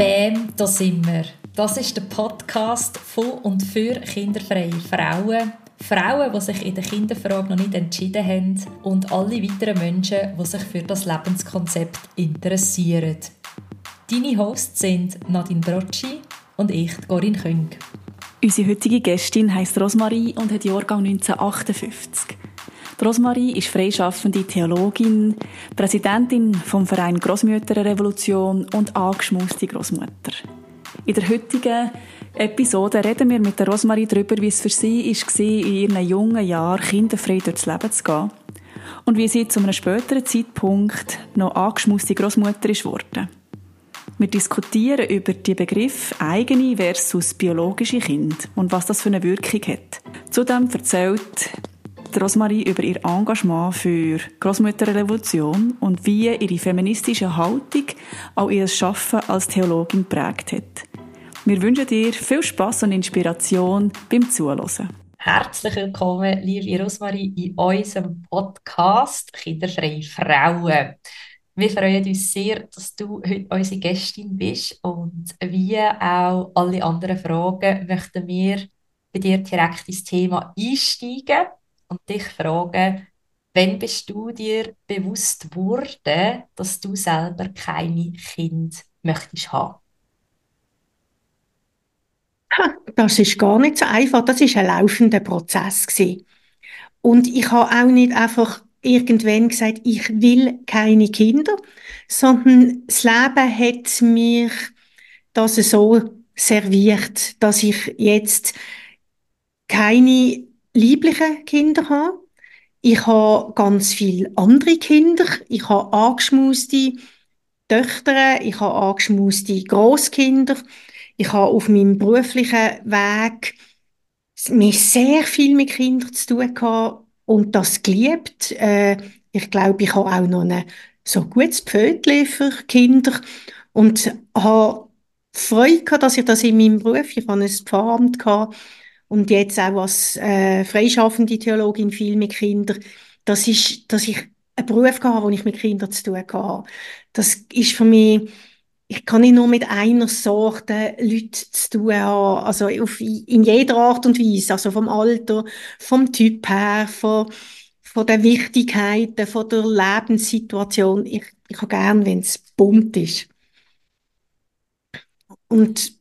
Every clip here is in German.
Bäm, da sind wir. Das ist der Podcast von und für kinderfreie Frauen. Frauen, die sich in der Kinderfrage noch nicht entschieden haben und alle weiteren Menschen, die sich für das Lebenskonzept interessieren. Deine Hosts sind Nadine Brocci und ich, Corinne Küng. Unsere heutige Gästin heisst Rosmarie und hat Jahrgang 1958. Rosmarie ist freischaffende Theologin, Präsidentin vom Verein Großmütterrevolution und angeschmuste Großmutter. In der heutigen Episode reden wir mit der Rosmarie darüber, wie es für sie war, in ihren jungen Jahren kinderfrei durchs Leben zu gehen und wie sie zu einem späteren Zeitpunkt noch angeschmuste Großmutter ist worden. Wir diskutieren über die Begriff eigene versus biologische Kind und was das für eine Wirkung hat. Zudem erzählt Rosmarie über ihr Engagement für Großmütterrevolution und wie ihre feministische Haltung auch ihr Schaffen als Theologin prägt hat. Wir wünschen dir viel Spaß und Inspiration beim Zuhören. Herzlich willkommen, liebe Rosmarie, in unserem Podcast Kinderfreie Frauen. Wir freuen uns sehr, dass du heute unsere Gästin bist und wie auch alle anderen Fragen möchten wir bei dir direkt ins Thema einsteigen und dich fragen, wann bist du dir bewusst geworden, dass du selber keine Kind möchtest haben? Das ist gar nicht so einfach. Das ist ein laufender Prozess gewesen. Und ich habe auch nicht einfach irgendwann gesagt, ich will keine Kinder, sondern das Leben hat mir das so serviert, dass ich jetzt keine lieblichen Kinder habe. Ich habe ganz viele andere Kinder. Ich habe angeschmuste Töchter, ich habe angeschmuste Großkinder. Ich habe auf meinem beruflichen Weg mir sehr viel mit Kindern zu tun gehabt und das geliebt. Äh, ich glaube, ich habe auch noch ein so gutes Pfötchen für Kinder und habe Freude gehabt, dass ich das in meinem Beruf, ich habe ein Pfarramt gehabt, und jetzt auch als äh, freischaffende Theologin viel mit Kindern, das ist, dass ich einen Beruf habe, wo ich mit Kindern zu tun habe. Das ist für mich, ich kann nicht nur mit einer Sorte Leute zu tun haben, also auf, in jeder Art und Weise, also vom Alter, vom Typ her, von, von der Wichtigkeit, von der Lebenssituation. Ich, ich habe gern, wenn es bunt ist. Und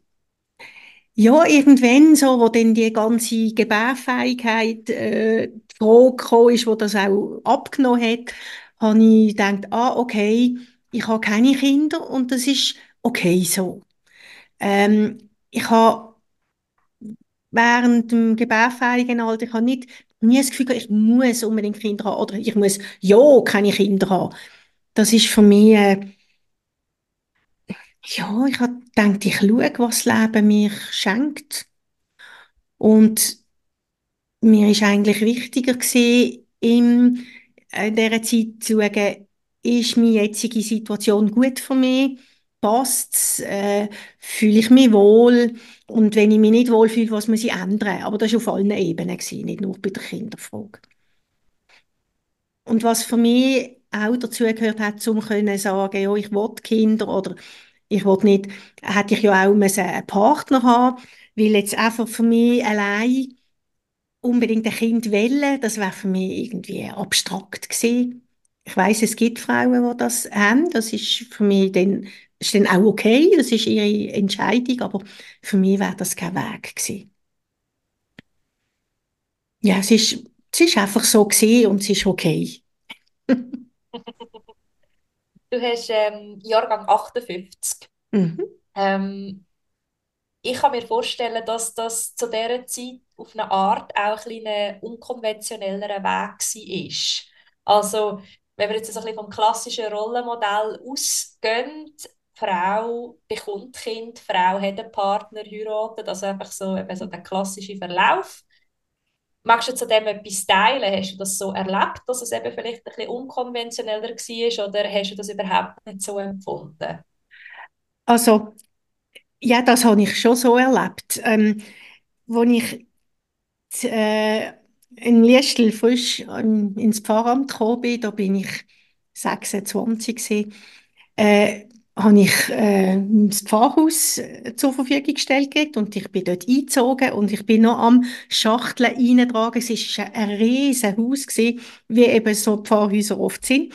ja, irgendwann so, wo dann die ganze Gebärfähigkeit äh, Frage gekommen ist, wo das auch abgenommen hat, habe ich gedacht, ah, okay, ich habe keine Kinder und das ist okay so. Ähm, ich habe während dem gebärfähigen Alter, ich habe nicht nie das Gefühl, ich muss unbedingt Kinder haben oder ich muss ja keine Kinder haben. Das ist für mich äh, ja, ich gedacht, ich schaue, was das Leben mir schenkt. Und mir ist eigentlich wichtiger gewesen, in dieser Zeit zu sagen, ist meine jetzige Situation gut für mich? Passt es? Äh, fühle ich mich wohl? Und wenn ich mich nicht wohl fühle, was muss ich ändern? Aber das war auf allen Ebenen, gewesen, nicht nur bei der Kinderfrage. Und was für mich auch dazu gehört hat, um zu sagen, ja, ich will Kinder oder ich wollte nicht, hätte ich ja auch einen Partner haben weil jetzt einfach für mich allein unbedingt ein Kind wählen, das wäre für mich irgendwie abstrakt gewesen. Ich weiß, es gibt Frauen, die das haben, das ist für mich dann, ist dann auch okay, das ist ihre Entscheidung, aber für mich wäre das kein Weg gewesen. Ja, es ist, es ist einfach so gewesen und es ist okay. Du hast ähm, Jahrgang 58. Mhm. Ähm, ich kann mir vorstellen, dass das zu dieser Zeit auf eine Art auch ein, ein unkonventionellerer Weg war. Also, wenn wir jetzt ein bisschen vom klassischen Rollenmodell ausgehen, Frau bekommt Kind, Frau hat einen Partner, heiratet, also einfach so, eben so der klassische Verlauf. Magst du zu dem etwas teilen? Hast du das so erlebt, dass es eben vielleicht ein bisschen unkonventioneller war oder hast du das überhaupt nicht so empfunden? Also, ja, das habe ich schon so erlebt. Ähm, als ich äh, in Liestel frisch ähm, ins Pfarramt gekommen bin, da bin ich 26 gewesen, äh, habe ich äh, das Pfarrhaus äh, zur Verfügung gestellt und ich bin dort eingezogen und ich bin noch am Schachteln eintragen. Es war ein riesen Haus, gewesen, wie eben so Pfarrhäuser oft sind.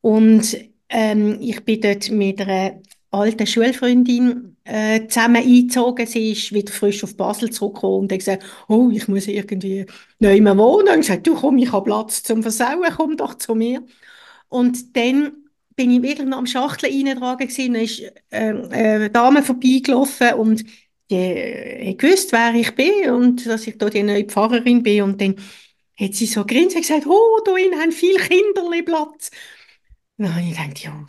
Und ähm, ich bin dort mit einer alten Schulfreundin äh, zusammen eingezogen. Sie ist wieder frisch auf Basel zurückgekommen und hat gesagt, oh, ich muss irgendwie mehr wohnen. Und gesagt, du komm, ich habe Platz zum Versauen, komm doch zu mir. Und dann bin ich wirklich noch am Schachtel reintragen gewesen, dann ist äh, äh, eine Dame vorbeigelaufen und die äh, gewusst, wer ich bin und dass ich da die neue Pfarrerin bin und dann hat sie so grinsen und gesagt, oh, da innen haben viele Kinderli Platz. Habe ich gedacht, ja,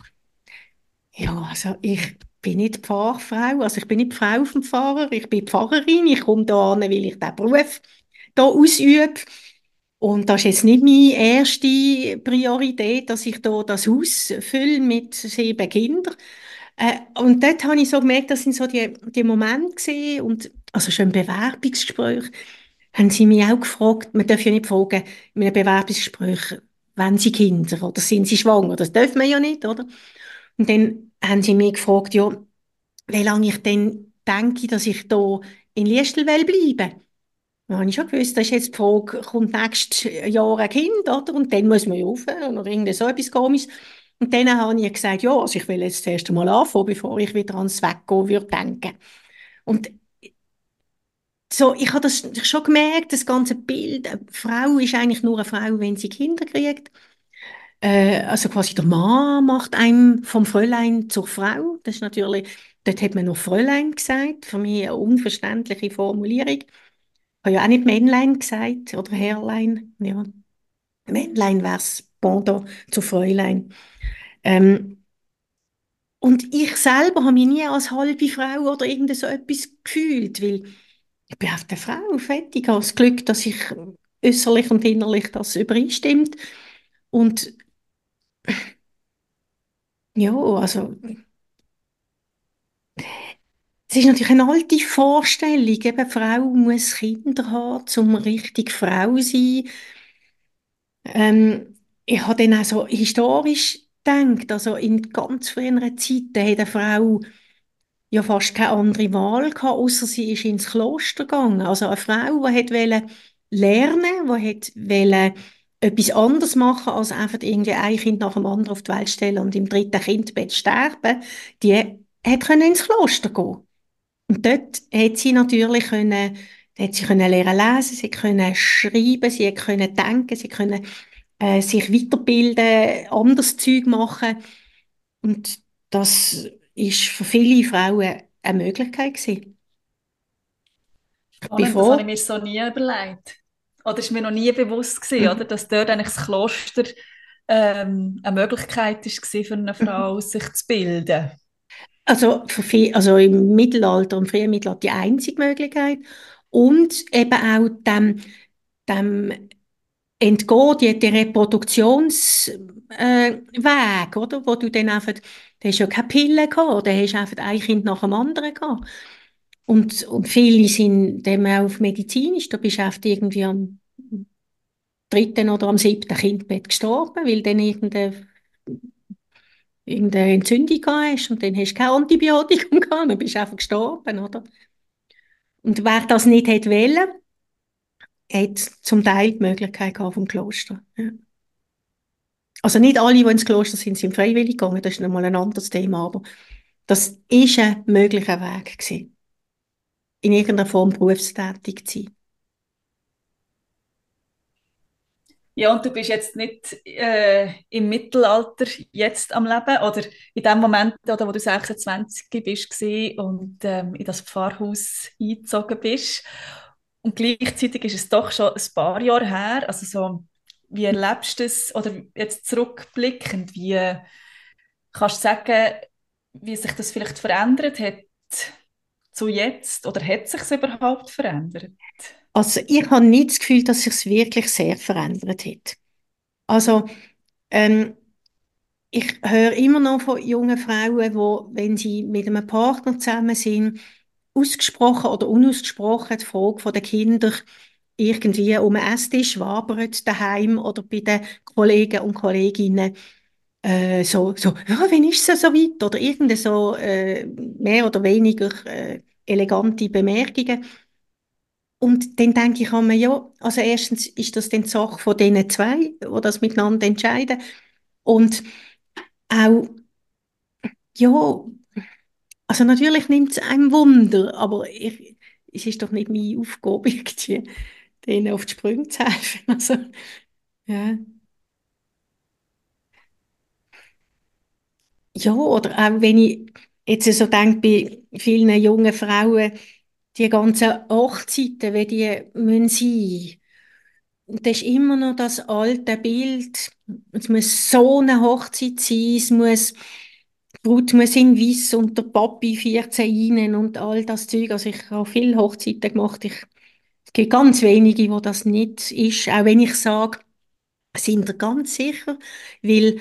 ja, also ich bin nicht Pfarrfrau, also ich bin nicht die Frau vom Pfarrer, ich bin Pfarrerin, ich komme da an, weil ich diesen Beruf hier ausübe. Und das ist jetzt nicht meine erste Priorität, dass ich da das Haus fülle mit sieben Kindern. Äh, und dort habe ich so gemerkt, das sind so die, die Momente gesehen und also schon im Bewerbungsgespräch haben sie mich auch gefragt, man darf ja nicht fragen, in einem Bewerbungsgespräch, wenn sie Kinder oder sind sie schwanger, das dürfen wir ja nicht, oder? Und dann haben sie mich gefragt, ja, wie lange ich denn denke, dass ich da in Liestel bleiben Dann habe ich schon gewusst, das ist jetzt die Frage, kommt nächstes Jahr ein Kind, oder? Und dann muss man ja aufhören oder irgendwie so etwas komisches. Und dann habe ich gesagt, ja, also ich will jetzt das erste Mal anfangen, bevor ich wieder ans Weggehen würde denken. Und so, ich habe das schon gemerkt, das ganze Bild, eine Frau ist eigentlich nur eine Frau, wenn sie Kinder kriegt. Äh, also quasi der Mann macht einem vom Fräulein zur Frau. Das ist natürlich, dort hat man noch Fräulein gesagt, für mich eine unverständliche Formulierung habe ja auch nicht Männlein gesagt oder Herrlein. Ja. Männlein wäre es Pendant zu Fräulein. Ähm, und ich selber habe mich nie als halbe Frau oder irgend so etwas gefühlt, weil ich bin einfach eine Frau, fertig. Ich habe das Glück, dass ich äußerlich und innerlich das übereinstimmt. Und ja, also es ist natürlich eine alte Vorstellung, eben, Frau muss Kinder haben, um richtig Frau zu sein. Ähm, ich habe dann auch so historisch gedacht, also in ganz früheren Zeiten hat eine Frau ja fast keine andere Wahl gehabt, außer sie ist ins Kloster gegangen. Also eine Frau, die hat lernen wollte, die hat etwas anderes machen, als einfach irgendwie ein Kind nach dem anderen auf die Welt stellen und im dritten Kindbett sterben, die hat ins Kloster gehen und dort hat sie natürlich können, hat sie können lernen lesen, sie können schreiben, sie können denken, sie können äh, sich weiterbilden, anderes Zeug machen. Und das ist für viele Frauen eine Möglichkeit gewesen. Spannend, das habe ich mir so nie überlegt. Oder ist mir noch nie bewusst gewesen, mhm. oder, dass dort eigentlich das Kloster ähm, eine Möglichkeit war für eine Frau, mhm. sich zu bilden. Also, für also im Mittelalter und frühen Mittelalter die einzige Möglichkeit. Und eben auch dem, dem entgehen, die, die Reproduktionsweg, äh, oder? Wo du dann einfach, da hast ja keine Pille gehabt, da hast einfach ein Kind nach dem anderen gehabt. Und, und viele sind auch auf medizinisch, da bist du oft irgendwie am dritten oder am siebten Kindbett gestorben, weil dann irgendeine irgendeine Entzündung hast und dann hast du kein Antibiotikum gehabt, dann bist du einfach gestorben, oder? Und wer das nicht hätte wollen, hat zum Teil die Möglichkeit gehabt vom Kloster. Ja. Also nicht alle, die ins Kloster sind, sind freiwillig gegangen, das ist nochmal ein anderes Thema, aber das ist ein möglicher Weg gewesen, in irgendeiner Form berufstätig zu sein. Ja, und du bist jetzt nicht äh, im Mittelalter jetzt am Leben oder in dem Moment, oder, wo du 26 bist und ähm, in das Pfarrhaus eingezogen bist. Und gleichzeitig ist es doch schon ein paar Jahre her. Also so, wie erlebst du es, oder jetzt zurückblickend, wie kannst du sagen, wie sich das vielleicht verändert hat zu jetzt oder hat sich es überhaupt verändert? Also ich habe nicht das Gefühl, dass sich es wirklich sehr verändert hat. Also ähm, ich höre immer noch von jungen Frauen, wo, wenn sie mit einem Partner zusammen sind, ausgesprochen oder unausgesprochen die Frage der Kinder irgendwie um den Esstisch wabert daheim oder bei den Kollegen und Kolleginnen. Äh, so, so, ja, wann ist es so weit? Oder irgendeine so äh, mehr oder weniger äh, elegante Bemerkungen. Und dann denke ich mir, ja, also erstens ist das dann die Sache von diesen zwei, die das miteinander entscheiden. Und auch, ja, also natürlich nimmt es einem Wunder, aber ich, es ist doch nicht meine Aufgabe, irgendwie, denen auf die Sprünge zu helfen. Also, ja. Ja, oder auch wenn ich jetzt so denke, bei vielen jungen Frauen, die ganzen Hochzeiten, wie die müssen sein. Und das ist immer noch das alte Bild. Es muss so eine Hochzeit sein, es muss, die Brut muss in Weiss und der Papi 14 rein und all das Zeug. Also ich habe viele Hochzeiten gemacht. Ich, es gibt ganz wenige, wo das nicht ist. Auch wenn ich sage, sind ihr ganz sicher, weil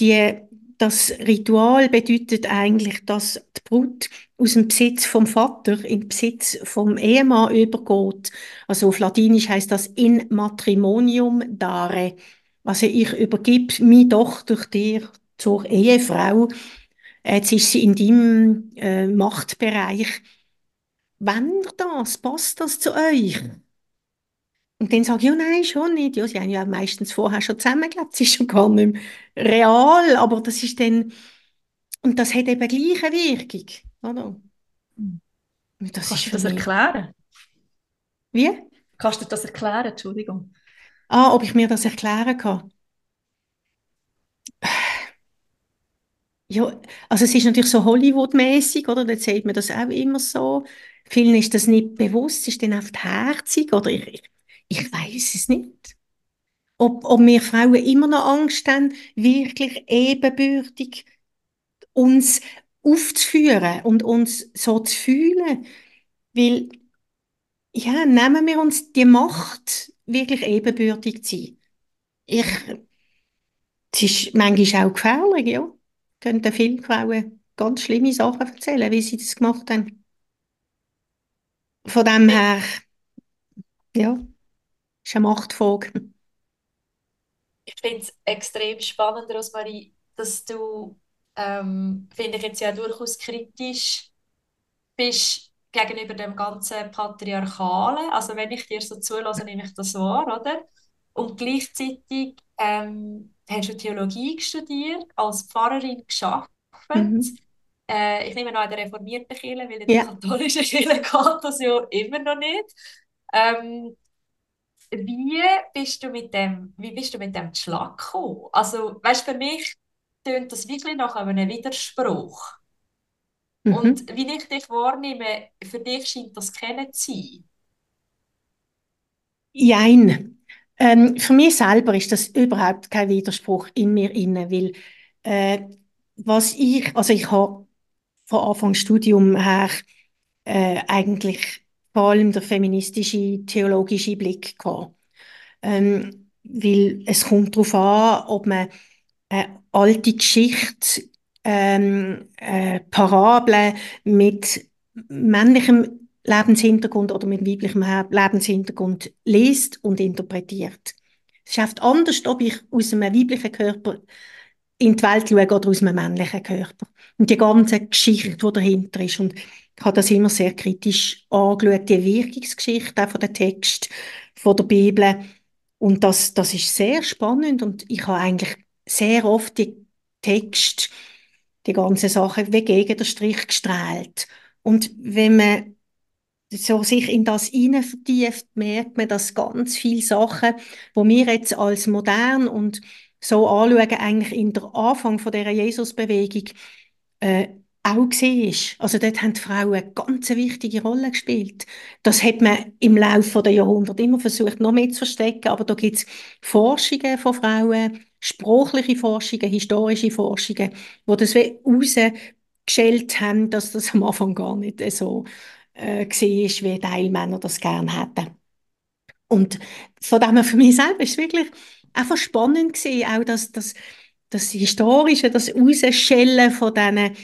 die das Ritual bedeutet eigentlich, dass die Brut aus dem Besitz vom Vater in den Besitz vom Ehemann übergeht. Also auf Latinisch heißt das in matrimonium dare. Also ich übergib meine Tochter dir zur Ehefrau. Jetzt ist sie in deinem äh, Machtbereich. Wenn das, passt das zu euch? Und dann sage ich, ja, nein, schon nicht. Ja, sie haben ja meistens vorher schon zusammengelebt, das ist schon gar nicht mehr real, aber das ist dann, und das hat eben gleich eine Wirkung, oder? Das Kannst du das erklären? Wie? Kannst du das erklären, Entschuldigung? Ah, ob ich mir das erklären kann? Ja, also es ist natürlich so Hollywood-mäßig, oder? Da sieht man das auch immer so. Vielen ist das nicht bewusst, ist dann oft herzig, oder ich, ich ich weiß es nicht. Ob, ob wir Frauen immer noch Angst haben, wirklich ebenbürtig uns aufzuführen und uns so zu fühlen. Weil, ja, nehmen wir uns die Macht, wirklich ebenbürtig zu sein. Ich, es ist manchmal auch gefährlich, ja. Könnten viele Frauen ganz schlimme Sachen erzählen, wie sie das gemacht haben. Von dem her, ja ist eine Machtfrage. Ich finde es extrem spannend, Rosmarie, dass du, ähm, finde ich jetzt ja durchaus kritisch bist gegenüber dem ganzen Patriarchalen. Also wenn ich dir so zulasse, nehme ich das wahr, oder? Und gleichzeitig ähm, hast du Theologie studiert, als Pfarrerin geschafft. Mhm. Äh, ich nehme noch an der reformierten Kirche, weil in der ja. katholischen Kirche geht das ja immer noch nicht. Ähm, wie bist du mit dem, wie bist du mit dem Schlag gekommen? Also, weißt für mich tönt das wirklich nach einem Widerspruch. Mhm. Und wie ich dich wahrnehme, für dich scheint das kennen zu sein. Jein. Ähm, für mich selber ist das überhaupt kein Widerspruch in mir inne, weil äh, was ich, also ich habe von Anfang Studium her äh, eigentlich vor allem der feministische, theologische Blick gehabt. Ähm, weil es kommt darauf an, ob man eine alte Geschichte, ähm, äh, Parabeln mit männlichem Lebenshintergrund oder mit weiblichem Lebenshintergrund liest und interpretiert. Es oft anders, ob ich aus einem weiblichen Körper in die Welt schaue oder aus einem männlichen Körper. Und die ganze Geschichte, die dahinter ist. Und ich habe das immer sehr kritisch angeschaut, die Wirkungsgeschichte auch von den Text von der Bibel. Und das, das ist sehr spannend und ich habe eigentlich sehr oft die Text, die ganze Sache wie gegen den Strich gestrahlt. Und wenn man so sich in das hinein vertieft, merkt man, dass ganz viele Sachen, wo wir jetzt als modern und so anschauen, eigentlich in der Anfang von der Jesusbewegung äh, auch gesehen ist. Also dort haben die Frauen eine ganz wichtige Rolle gespielt. Das hat man im Laufe der Jahrhunderte immer versucht, noch mehr zu verstecken, aber da gibt es Forschungen von Frauen, sprachliche Forschungen, historische Forschungen, wo das rausgestellt haben, dass das am Anfang gar nicht so äh, war, wie Teilmänner das gerne hätten. Und von dem für mich selber ist es wirklich einfach spannend gewesen, auch das, das, das Historische, das Rausschellen von diesen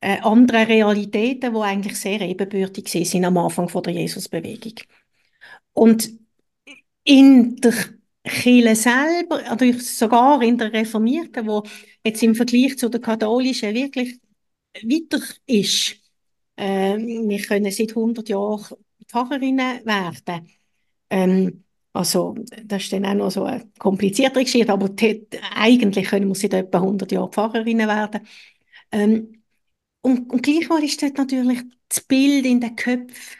äh, anderen Realitäten, die eigentlich sehr ebenbürtig sind am Anfang von der Jesusbewegung. Und in der Kirche selber, oder sogar in der Reformierten, wo jetzt im Vergleich zu der katholischen wirklich weiter ist. Äh, wir können seit 100 Jahren Pfarrerinnen werden. Ähm, also, das ist dann auch noch so eine kompliziertere Geschichte, aber eigentlich können wir seit etwa 100 Jahren Pfarrerinnen werden. Ähm, und, und gleichwohl ist dort natürlich das Bild in den Köpfen.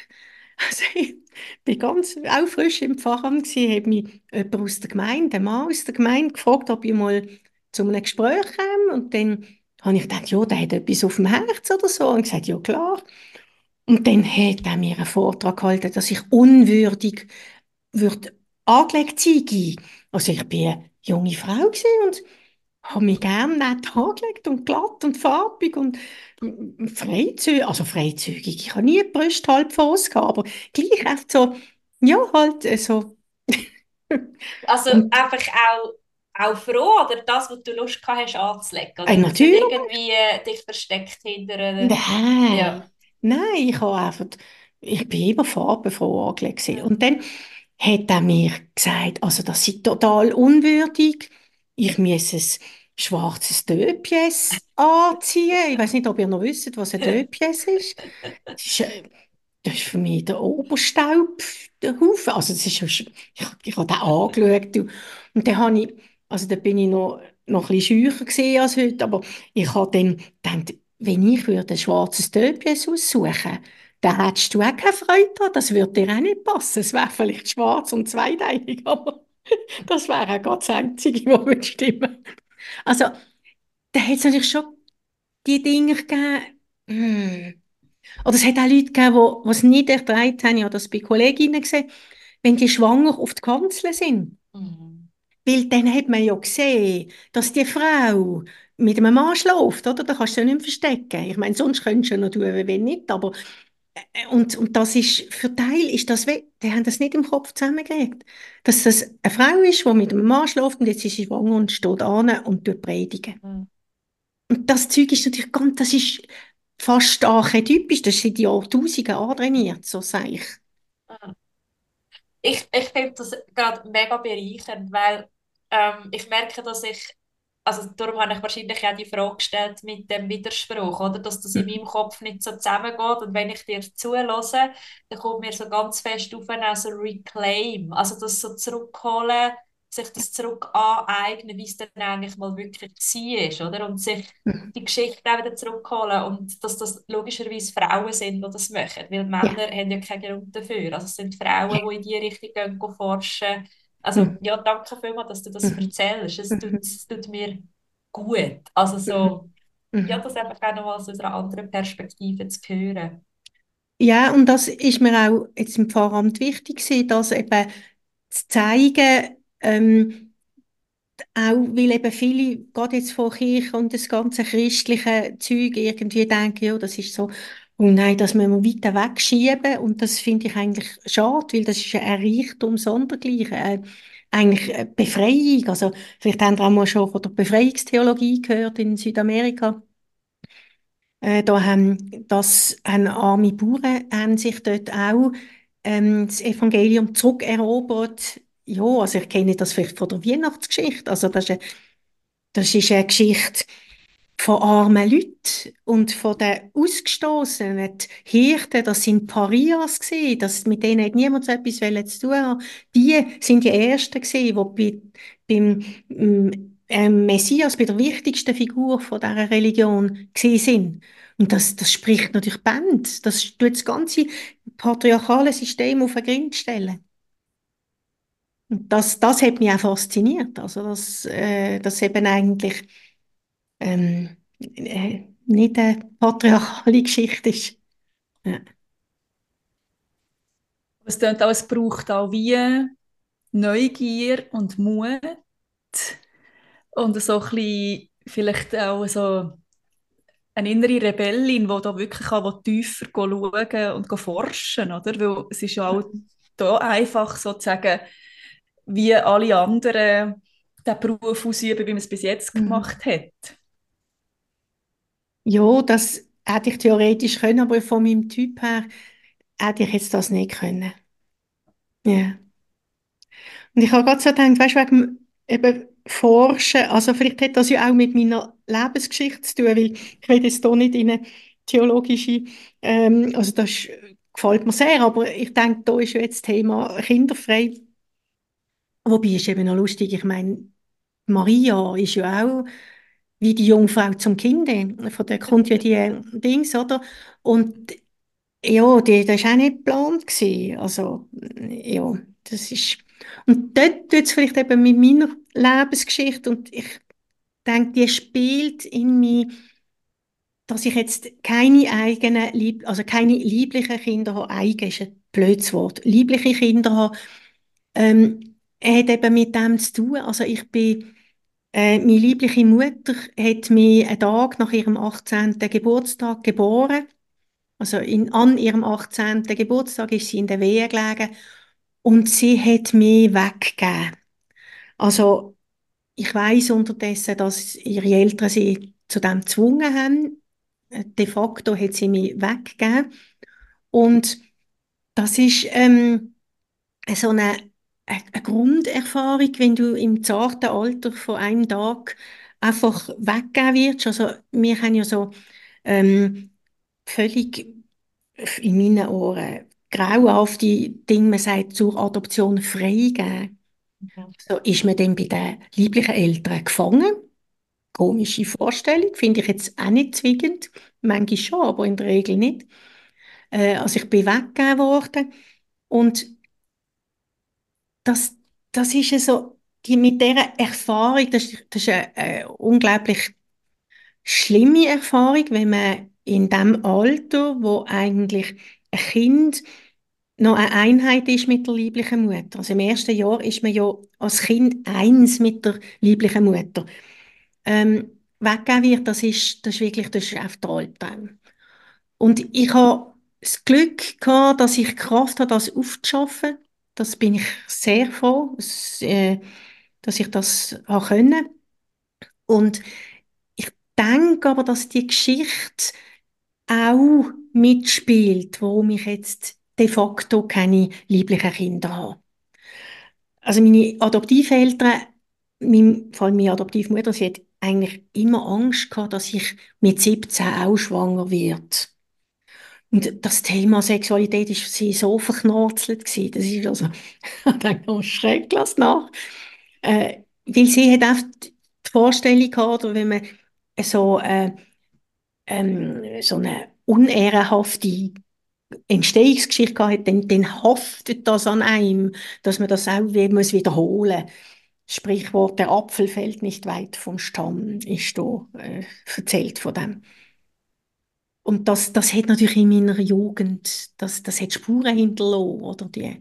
Also, ich bin ganz auch frisch im Pfarramt gewesen, hat mich jemand aus der Gemeinde, ein Mann aus der Gemeinde, gefragt, ob ich mal zu einem Gespräch komme. Und dann habe ich gedacht, ja, der hat etwas auf dem Herz oder so. Und gesagt, ja, klar. Und dann hat er mir einen Vortrag gehalten, dass ich unwürdig würde angelegt sein. Also ich bin eine junge Frau und habe mich gerne nett angelegt und glatt und farbig und freizügig, also freizügig. Ich habe nie die Brüste halb voraus aber gleich echt so, ja, halt äh, so. also einfach auch, auch froh, oder das, was du Lust gehabt hast anzulegen? Oder äh, natürlich. irgendwie äh, dich versteckt hinter einer... Nein, ja. nein, ich habe einfach, ich bin immer farbenfroh angelegt. Ja. Und dann hat er mir gesagt, also das ist total unwürdig, ich muss ein schwarzes Döpies anziehen. Ich weiß nicht, ob ihr noch wisst, was ein Döpies ist. Das ist, äh, das ist für mich der Oberstaub, der Haufen. Also das ist, ich, ich habe den angeschaut und dann habe ich, also da bin ich noch, noch ein bisschen scheucher als heute, aber ich habe dann gedacht, wenn ich würde ein schwarzes Döpies aussuchen dann hättest du auch keine Freude daran. Das würde dir auch nicht passen. Es wäre vielleicht schwarz und zweiteilig, aber das wäre auch das Einzige, was stimmen Also, da hat es natürlich schon die Dinge gegeben, hm. Oder es hat auch Leute gegeben, die es nicht ertragen haben, ich habe das bei Kolleginnen gesehen, wenn die schwanger auf die Kanzel sind. Mhm. Weil dann hat man ja gesehen, dass die Frau mit einem Mann schläft, oder? Da kannst du ja nicht verstecken. Ich meine, sonst könntest du ja noch tun, wenn nicht, aber und, und das ist, für Teil ist das, die haben das nicht im Kopf zusammengekriegt. Dass das eine Frau ist, die mit einem Mann schläft und jetzt ist sie schwanger und steht an und tut predigen. Mhm. Und das Zeug ist natürlich ganz, das ist fast archetypisch, das ist seit Jahrtausenden antrainiert, so sage ich. Mhm. Ich, ich finde das gerade mega bereichernd, weil ähm, ich merke, dass ich also darum habe ich wahrscheinlich auch die Frage gestellt mit dem Widerspruch, oder? Dass das in meinem Kopf nicht so zusammengeht. Und wenn ich dir zulasse, dann kommt mir so ganz fest auf also Reclaim, also das so zurückholen, sich das zurück aneignen, wie es dann eigentlich mal wirklich war, oder? Und sich mhm. die Geschichte auch wieder zurückholen und dass das logischerweise Frauen sind, die das machen, weil Männer ja. haben ja keinen Grund dafür. Also es sind Frauen, die in die Richtung gehen forschen, also mhm. ja, danke vielmals, dass du das mhm. erzählst. Es tut, es tut mir gut. Also so, mhm. ja, das einfach auch noch aus einer anderen Perspektive zu hören. Ja, und das ist mir auch jetzt im Pfarramt wichtig gewesen, das eben zu zeigen, ähm, auch weil eben viele, gerade jetzt von Kirche und das ganze christliche Zeug irgendwie denken, ja, das ist so und nein, das müssen wir weiter wegschieben. Und das finde ich eigentlich schade, weil das ist ein Reichtum sondergleichen. Äh, eigentlich eine Befreiung. Also, vielleicht haben Sie auch mal schon von der Befreiungstheologie gehört in Südamerika. Äh, da haben, das haben arme Bauern haben sich dort auch ähm, das Evangelium zurückerobert. Ja, also ich kenne das vielleicht von der Weihnachtsgeschichte. Also das ist eine, das ist eine Geschichte, von armen Leuten und von den Ausgestoßenen. Die Hirten, das sind Parias gewesen, das, mit denen hat niemand so etwas zu tun haben. Die sind die Ersten gewesen, die bei, beim ähm, Messias, bei der wichtigsten Figur von dieser Religion gewesen sind. Und das, das spricht natürlich Band. Das tut das ganze patriarchale System auf den Grind stellen. Und das, das hat mich auch fasziniert. Also, dass, äh, dass eben eigentlich ähm, äh, nicht eine patriarchale Geschichte ist. Ja. Es auch, es braucht auch wie Neugier und Mut und so ein bisschen, vielleicht auch so eine innere Rebellin, die da wirklich auch tiefer schauen und forschen, oder? Weil es ist ja auch da einfach sozusagen wie alle anderen den Beruf ausüben, wie man es bis jetzt mhm. gemacht hat. Ja, das hätte ich theoretisch können, aber von meinem Typ her hätte ich jetzt das nicht können. Ja. Und ich habe gerade so gedacht, weißt du, wegen eben Forschen, also vielleicht hat das ja auch mit meiner Lebensgeschichte zu tun, weil ich will jetzt hier nicht in eine theologische, ähm, also das gefällt mir sehr, aber ich denke, da ist ja jetzt das Thema kinderfrei. Wobei ist eben noch lustig, ich meine, Maria ist ja auch wie die Jungfrau zum Kind, von der kommt ja die Dings, oder? Und ja, die, das war auch nicht geplant. Gewesen. Also, ja, das ist... Und dort tut es vielleicht eben mit meiner Lebensgeschichte und ich denke, die spielt in mir, dass ich jetzt keine eigenen, Lieb also keine lieblichen Kinder habe. Eigen ist ein blödes Wort. Liebliche Kinder habe, ähm, hat eben mit dem zu tun. Also ich bin, äh, meine liebliche Mutter hat mich einen Tag nach ihrem 18. Geburtstag geboren. Also in, an ihrem 18. Geburtstag ist sie in der Wehe gelegen und sie hat mich weggegeben. Also ich weiß unterdessen, dass ihre Eltern sie zu dem gezwungen haben. De facto hat sie mich weggegeben. Und das ist ähm, so eine, eine Grunderfahrung, wenn du im zarten Alter von einem Tag einfach weggegeben wirst. Also wir haben ja so ähm, völlig in meinen Ohren grauenhafte Dinge, man sagt, zur Adoption freigeben. Mhm. So ist man dann bei den lieblichen Eltern gefangen. Komische Vorstellung, finde ich jetzt auch nicht zwingend. Manchmal schon, aber in der Regel nicht. Äh, also ich bin weggegeben worden und das, das ist so, die, mit dieser Erfahrung, das, das ist eine, eine unglaublich schlimme Erfahrung, wenn man in dem Alter, wo eigentlich ein Kind noch eine Einheit ist mit der lieblichen Mutter. Also im ersten Jahr ist man ja als Kind eins mit der lieblichen Mutter. Ähm, weggegeben wird, das ist, das ist wirklich das ist auf der Albtraum. Und ich habe das Glück gehabt, dass ich Kraft habe, das aufzuschaffen. Das bin ich sehr froh, dass, äh, dass ich das haben können. Und ich denke aber, dass die Geschichte auch mitspielt, warum ich jetzt de facto keine lieblichen Kinder habe. Also meine Adoptiveltern, mein, vor allem meine Adoptivmutter, sie hat eigentlich immer Angst gehabt, dass ich mit 17 auch schwanger werde. Und das Thema Sexualität ist für sie so verknorzelt gewesen. Das ist also, ich denke, oh, schrecklich nach. Äh, weil sie hat oft die Vorstellung gehabt, wenn man so äh, ähm, so eine unehrenhafte Entstehungsgeschichte hat, dann, dann haftet das an einem, dass man das auch muss wiederholen muss. Sprichwort, der Apfel fällt nicht weit vom Stamm, ist da äh, erzählt von dem. Und das, das hat natürlich in meiner Jugend, das, das hat Spuren hinterlassen, oder die,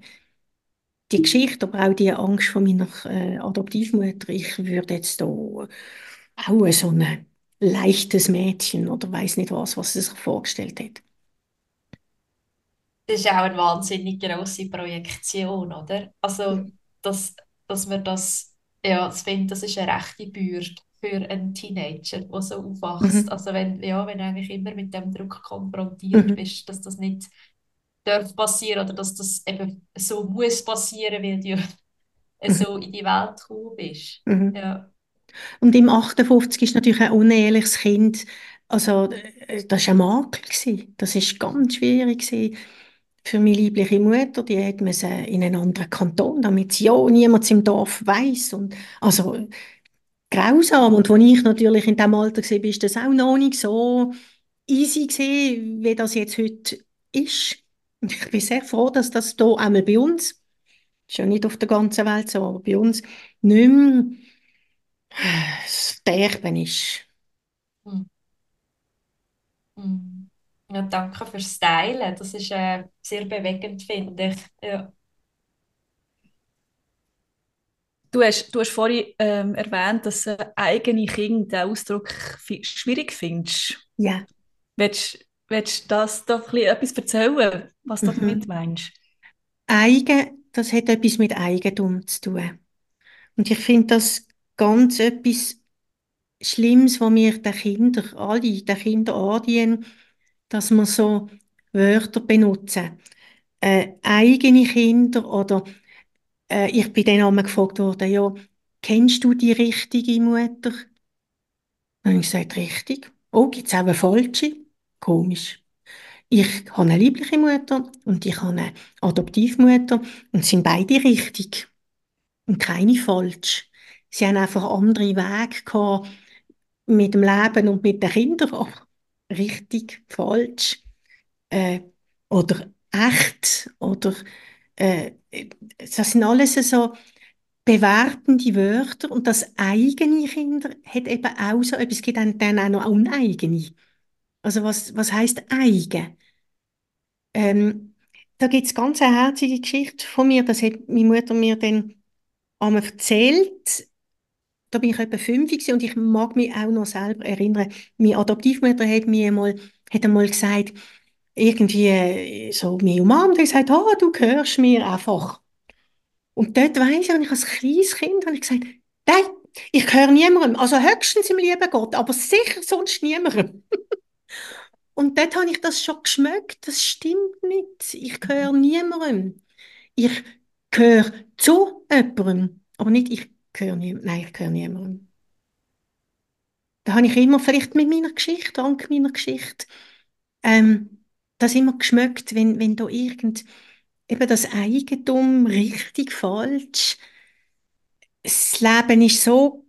die Geschichte, aber auch die Angst von meiner äh, Adoptivmutter. Ich würde jetzt da auch so eine leichtes Mädchen oder weiß nicht was, was sie sich vorgestellt hat. Das ist auch eine wahnsinnig grosse Projektion, oder? Also, dass, dass man das, ja, das finde, das ist eine rechte Bürde für einen Teenager, der so aufwächst. Mhm. Also wenn, ja, wenn du eigentlich immer mit dem Druck konfrontiert mhm. bist, dass das nicht darf passieren oder dass das eben so muss passieren, weil du mhm. so in die Welt gekommen bist. Mhm. Ja. Und im 58 ist natürlich ein uneheliches Kind, also äh, das war ein Makel. Das war ganz schwierig für meine liebliche Mutter. Die hat in einen anderen Kanton, damit sie ja niemand im Dorf weiß und also grausam. Und als ich natürlich in diesem Alter war, war das auch noch nicht so easy gewesen, wie das jetzt heute ist. Ich bin sehr froh, dass das hier einmal bei uns, ist ja nicht auf der ganzen Welt so, aber bei uns nicht mehr das Sterben ist. Hm. Hm. Ja, danke fürs Teilen. Das ist äh, sehr bewegend, finde ich. Ja. Du hast, du hast vorhin ähm, erwähnt, dass äh, eigene Kinder den Ausdruck schwierig findest. Ja. Willst, willst du das doch etwas erzählen, was du mhm. damit meinst? Eigen, das hat etwas mit Eigentum zu tun. Und ich finde das ganz etwas Schlimmes, was wir den Kindern, alle den Kindern andienen, dass wir so Wörter benutzen. Äh, eigene Kinder oder äh, ich bin dann einmal gefragt worden, ja, kennst du die richtige Mutter? Dann habe ich gesagt, richtig. Oh, gibt es auch eine falsche? Komisch. Ich habe eine liebliche Mutter und ich habe eine Adoptivmutter und sind beide richtig und keine falsch. Sie haben einfach andere Wege gehabt mit dem Leben und mit den Kindern, aber richtig, falsch äh, oder echt oder äh, das sind alles so bewertende Wörter und das eigene Kinder hat eben auch so etwas, gibt dann, auch noch uneigene. Also was, was heißt eigen? Ähm, da gibt es ganz eine herzige Geschichte von mir, das hat meine Mutter mir dann einmal erzählt. Da bin ich etwa fünf und ich mag mich auch noch selber erinnern. Meine Adoptivmutter hat mir einmal, hat einmal gesagt, irgendwie äh, so mir umarmt und gesagt, oh, du gehörst mir einfach. Und dort weiss ich, und ich als kleines Kind habe ich gesagt, nein, ich gehöre niemandem. Also höchstens im lieben Gott, aber sicher sonst niemandem. und dort habe ich das schon geschmeckt. Das stimmt nicht. Ich gehöre niemandem. Ich gehöre zu jemandem, aber nicht ich gehöre niemandem. Nein, ich gehöre niemandem. Da habe ich immer, vielleicht mit meiner Geschichte, dank meiner Geschichte, ähm, das immer geschmeckt, wenn, wenn da irgend eben das Eigentum richtig, falsch. Das Leben ist so,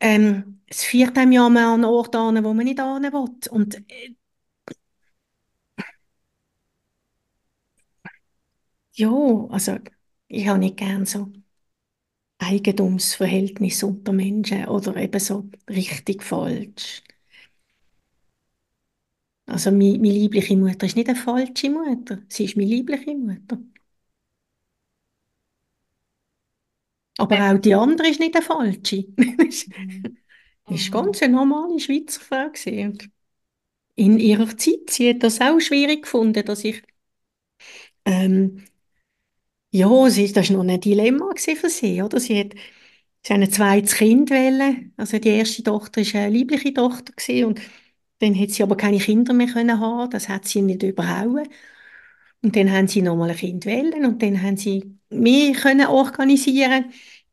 ähm, es führt einem ja mal an Orte an, wo man nicht hin will. Und äh, ja, also ich habe nicht gern so Eigentumsverhältnis unter Menschen oder eben so richtig falsch. Also meine, meine liebliche Mutter ist nicht eine falsche Mutter, sie ist meine liebliche Mutter. Aber auch die andere ist nicht eine falsche. Mhm. ist mhm. ganz eine normale Schweizer Frau gewesen. in ihrer Zeit, sie hat das auch schwierig gefunden, dass ich ähm, ja, sie, das war noch ein Dilemma für sie, oder? Sie hat, sie hat ein zweites Kind wählen. Also die erste Tochter war eine liebliche Tochter gewesen, und dann hat sie aber keine Kinder mehr können haben. Das hat sie nicht überhauen. Und dann haben sie nochmal ein Kind wählen und dann haben sie mehr können organisieren.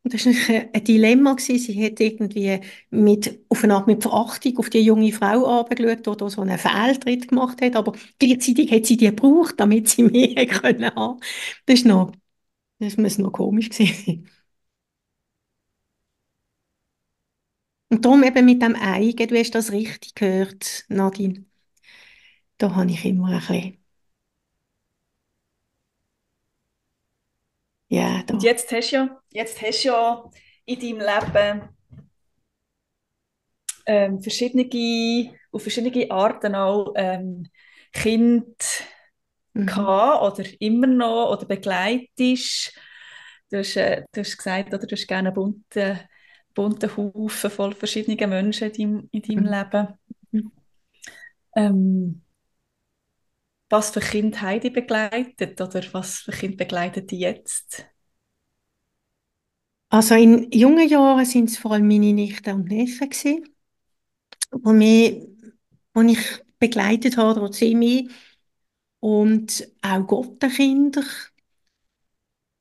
Und das war ein Dilemma. Sie hat irgendwie mit, auf eine Art mit Verachtung auf die junge Frau angeschaut, die da so einen Fehltritt gemacht hat. Aber gleichzeitig hat sie die gebraucht, damit sie mehr können haben. Das ist noch, das muss noch komisch gewesen Und darum eben mit dem Eigen, du hast das richtig gehört, Nadine. Da habe ich immer ein bisschen. Ja, da. Und jetzt hast du ja, jetzt hast du ja in deinem Leben ähm, verschiedene, auf verschiedene Arten auch ähm, Kind mhm. oder immer noch oder begleitest. Du hast, äh, du hast gesagt, oder du hast gerne bunte bunten Haufen voll verschiedener Menschen in deinem, in deinem mhm. Leben. Mhm. Ähm, was für Kinder haben die begleitet oder was für Kinder begleitet die jetzt? Also in jungen Jahren sind es vor allem meine Nichten und Neffen gewesen, wo, mich, wo ich begleitet habe, oder sie mich. Und auch Gottenkinder.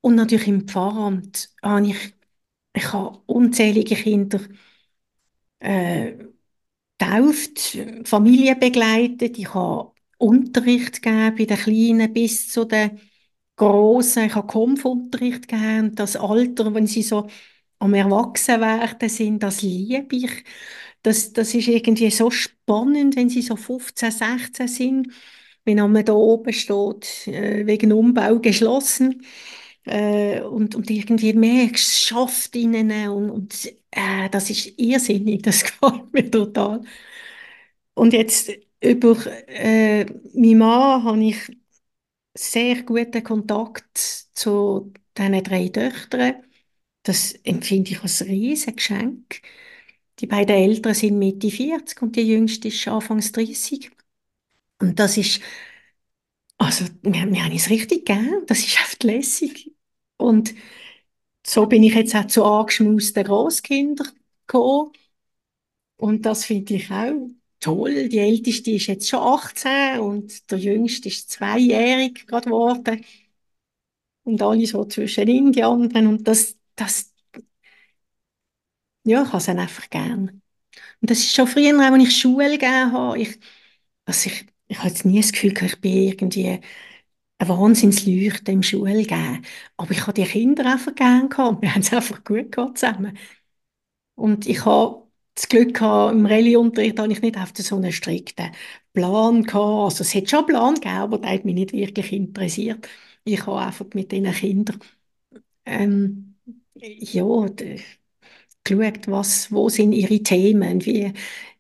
Und natürlich im Pfarramt habe ich ich habe unzählige Kinder äh, getauft, Familien begleitet, ich habe Unterricht gegeben bei den Kleinen bis zu den Großen. Ich habe Kampfunterricht gegeben. Das Alter, wenn sie so am Erwachsenwerden sind, das liebe ich. Das, das ist irgendwie so spannend, wenn sie so 15, 16 sind, wenn man da oben steht, äh, wegen Umbau geschlossen äh, und, und irgendwie merkst, schafft ihnen und, und äh, das ist irrsinnig, das gefällt mir total. Und jetzt über äh, meinen Mann habe ich sehr guten Kontakt zu diesen drei Töchtern. Das empfinde ich als riesen Geschenk. Die beiden Älteren sind Mitte 40 und die jüngste ist Anfangs 30. Und das ist, also, wir, wir haben es richtig gern. Das ist echt lässig. Und so bin ich jetzt auch zu angeschmusten Grosskindern gekommen. Und das finde ich auch toll. Die Älteste ist jetzt schon 18 und der Jüngste ist zweijährig geworden. und alle so zwischen Indien und das, das, ja, ich habe es einfach gern. Und das ist schon früher, als ich Schule gegeben habe, ich, also ich, ich habe jetzt nie das Gefühl, ich bin irgendwie eine Wahnsinnsleuchte im Schule gegeben. Aber ich habe die Kinder einfach gern gehabt. Wir haben es einfach gut gehabt zusammen. Und ich habe das Glück gehabt, im Rallye-Unterricht habe ich nicht auf so einen strikten Plan gehabt. Also es hat schon einen Plan gegeben, aber der hat mich nicht wirklich interessiert. Ich habe einfach mit diesen Kindern ähm, ja, geschaut, was, wo sind ihre Themen, wie,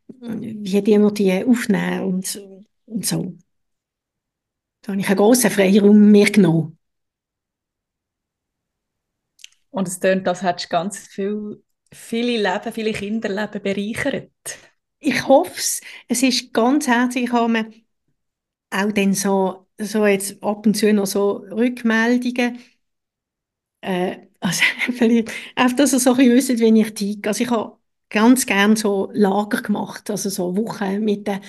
wie die wir die aufnehmen und, und so. Da habe ich einen grossen Freiraum mir genommen. Und es tönt, als hättest du ganz viel, viele Leben, viele Kinderleben bereichert. Ich hoffe es. Es ist ganz herzlich. Ich habe mir auch dann so, so jetzt ab und zu noch so Rückmeldungen äh, also vielleicht, einfach, dass ihr so ein bisschen wisst, wie ich ticke. Also ich habe ganz gerne so Lager gemacht, also so Wochen mit den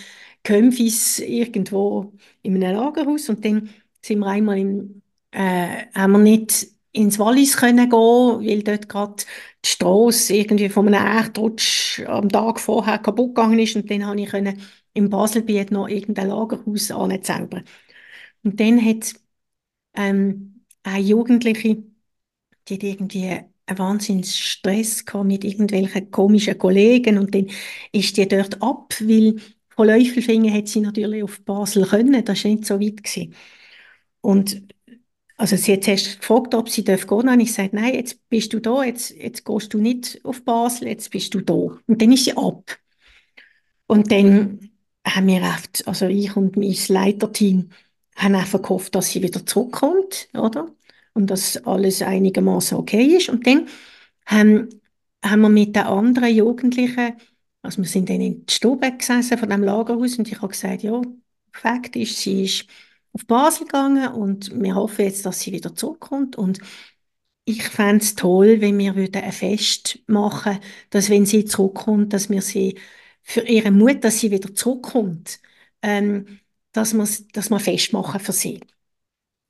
Kömpfis irgendwo in einem Lagerhaus und dann sind wir einmal im, äh, haben wir nicht ins Wallis können gehen, weil dort gerade die Strasse irgendwie von einem Erdrutsch am Tag vorher kaputt gegangen ist und dann habe ich können im Baselbiet noch irgendein Lagerhaus anzaubern. Und dann hat ähm, eine Jugendliche die hat irgendwie einen Wahnsinns Stress mit irgendwelchen komischen Kollegen und dann ist die dort ab, weil von Läufelfingen hat sie natürlich auf Basel können, das war nicht so weit. Gewesen. Und also sie hat zuerst gefragt, ob sie gehen darf. Und ich sagte, nein, jetzt bist du da, jetzt, jetzt gehst du nicht auf Basel, jetzt bist du da. Und dann ist sie ab. Und dann haben wir oft, also ich und mein Leiterteam, haben einfach gehofft, dass sie wieder zurückkommt, oder? und dass alles einigermaßen okay ist. Und dann haben, haben wir mit den anderen Jugendlichen, also wir sind dann in der Stube gesessen von dem Lagerhaus und ich habe gesagt, ja, Fakt ist, sie ist auf Basel gegangen und wir hoffen jetzt, dass sie wieder zurückkommt und ich fände es toll, wenn wir ein Fest machen würden, dass wenn sie zurückkommt, dass wir sie für ihre Mut, dass sie wieder zurückkommt, ähm, dass wir, dass wir Fest machen für sie.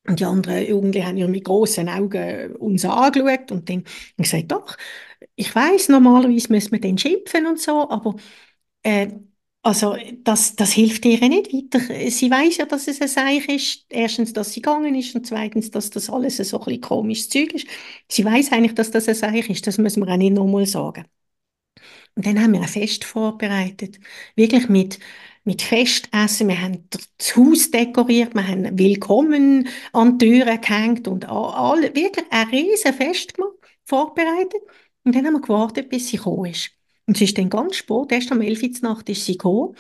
Und die anderen Jugendlichen haben ja mit großen Augen uns angeschaut und dann gesagt, doch, ich weiß normalerweise müssen wir den schimpfen und so, aber äh, also das, das hilft ihr nicht weiter. Sie weiß ja, dass es ein Seich ist. Erstens, dass sie gegangen ist und zweitens, dass das alles so ein komisches Zeug ist. Sie weiß eigentlich, dass das ein Seich ist. Das müssen wir auch nicht nochmal sagen. Und dann haben wir ein Fest vorbereitet. Wirklich mit mit Festessen. Wir haben das Haus dekoriert, wir haben Willkommen an die Türen gehängt und alle, wirklich ein riesen Fest gemacht, vorbereitet. Und dann haben wir gewartet, bis sie gekommen ist. Und sie ist dann ganz spät, erst am 11. Uhr Nacht ist sie gekommen.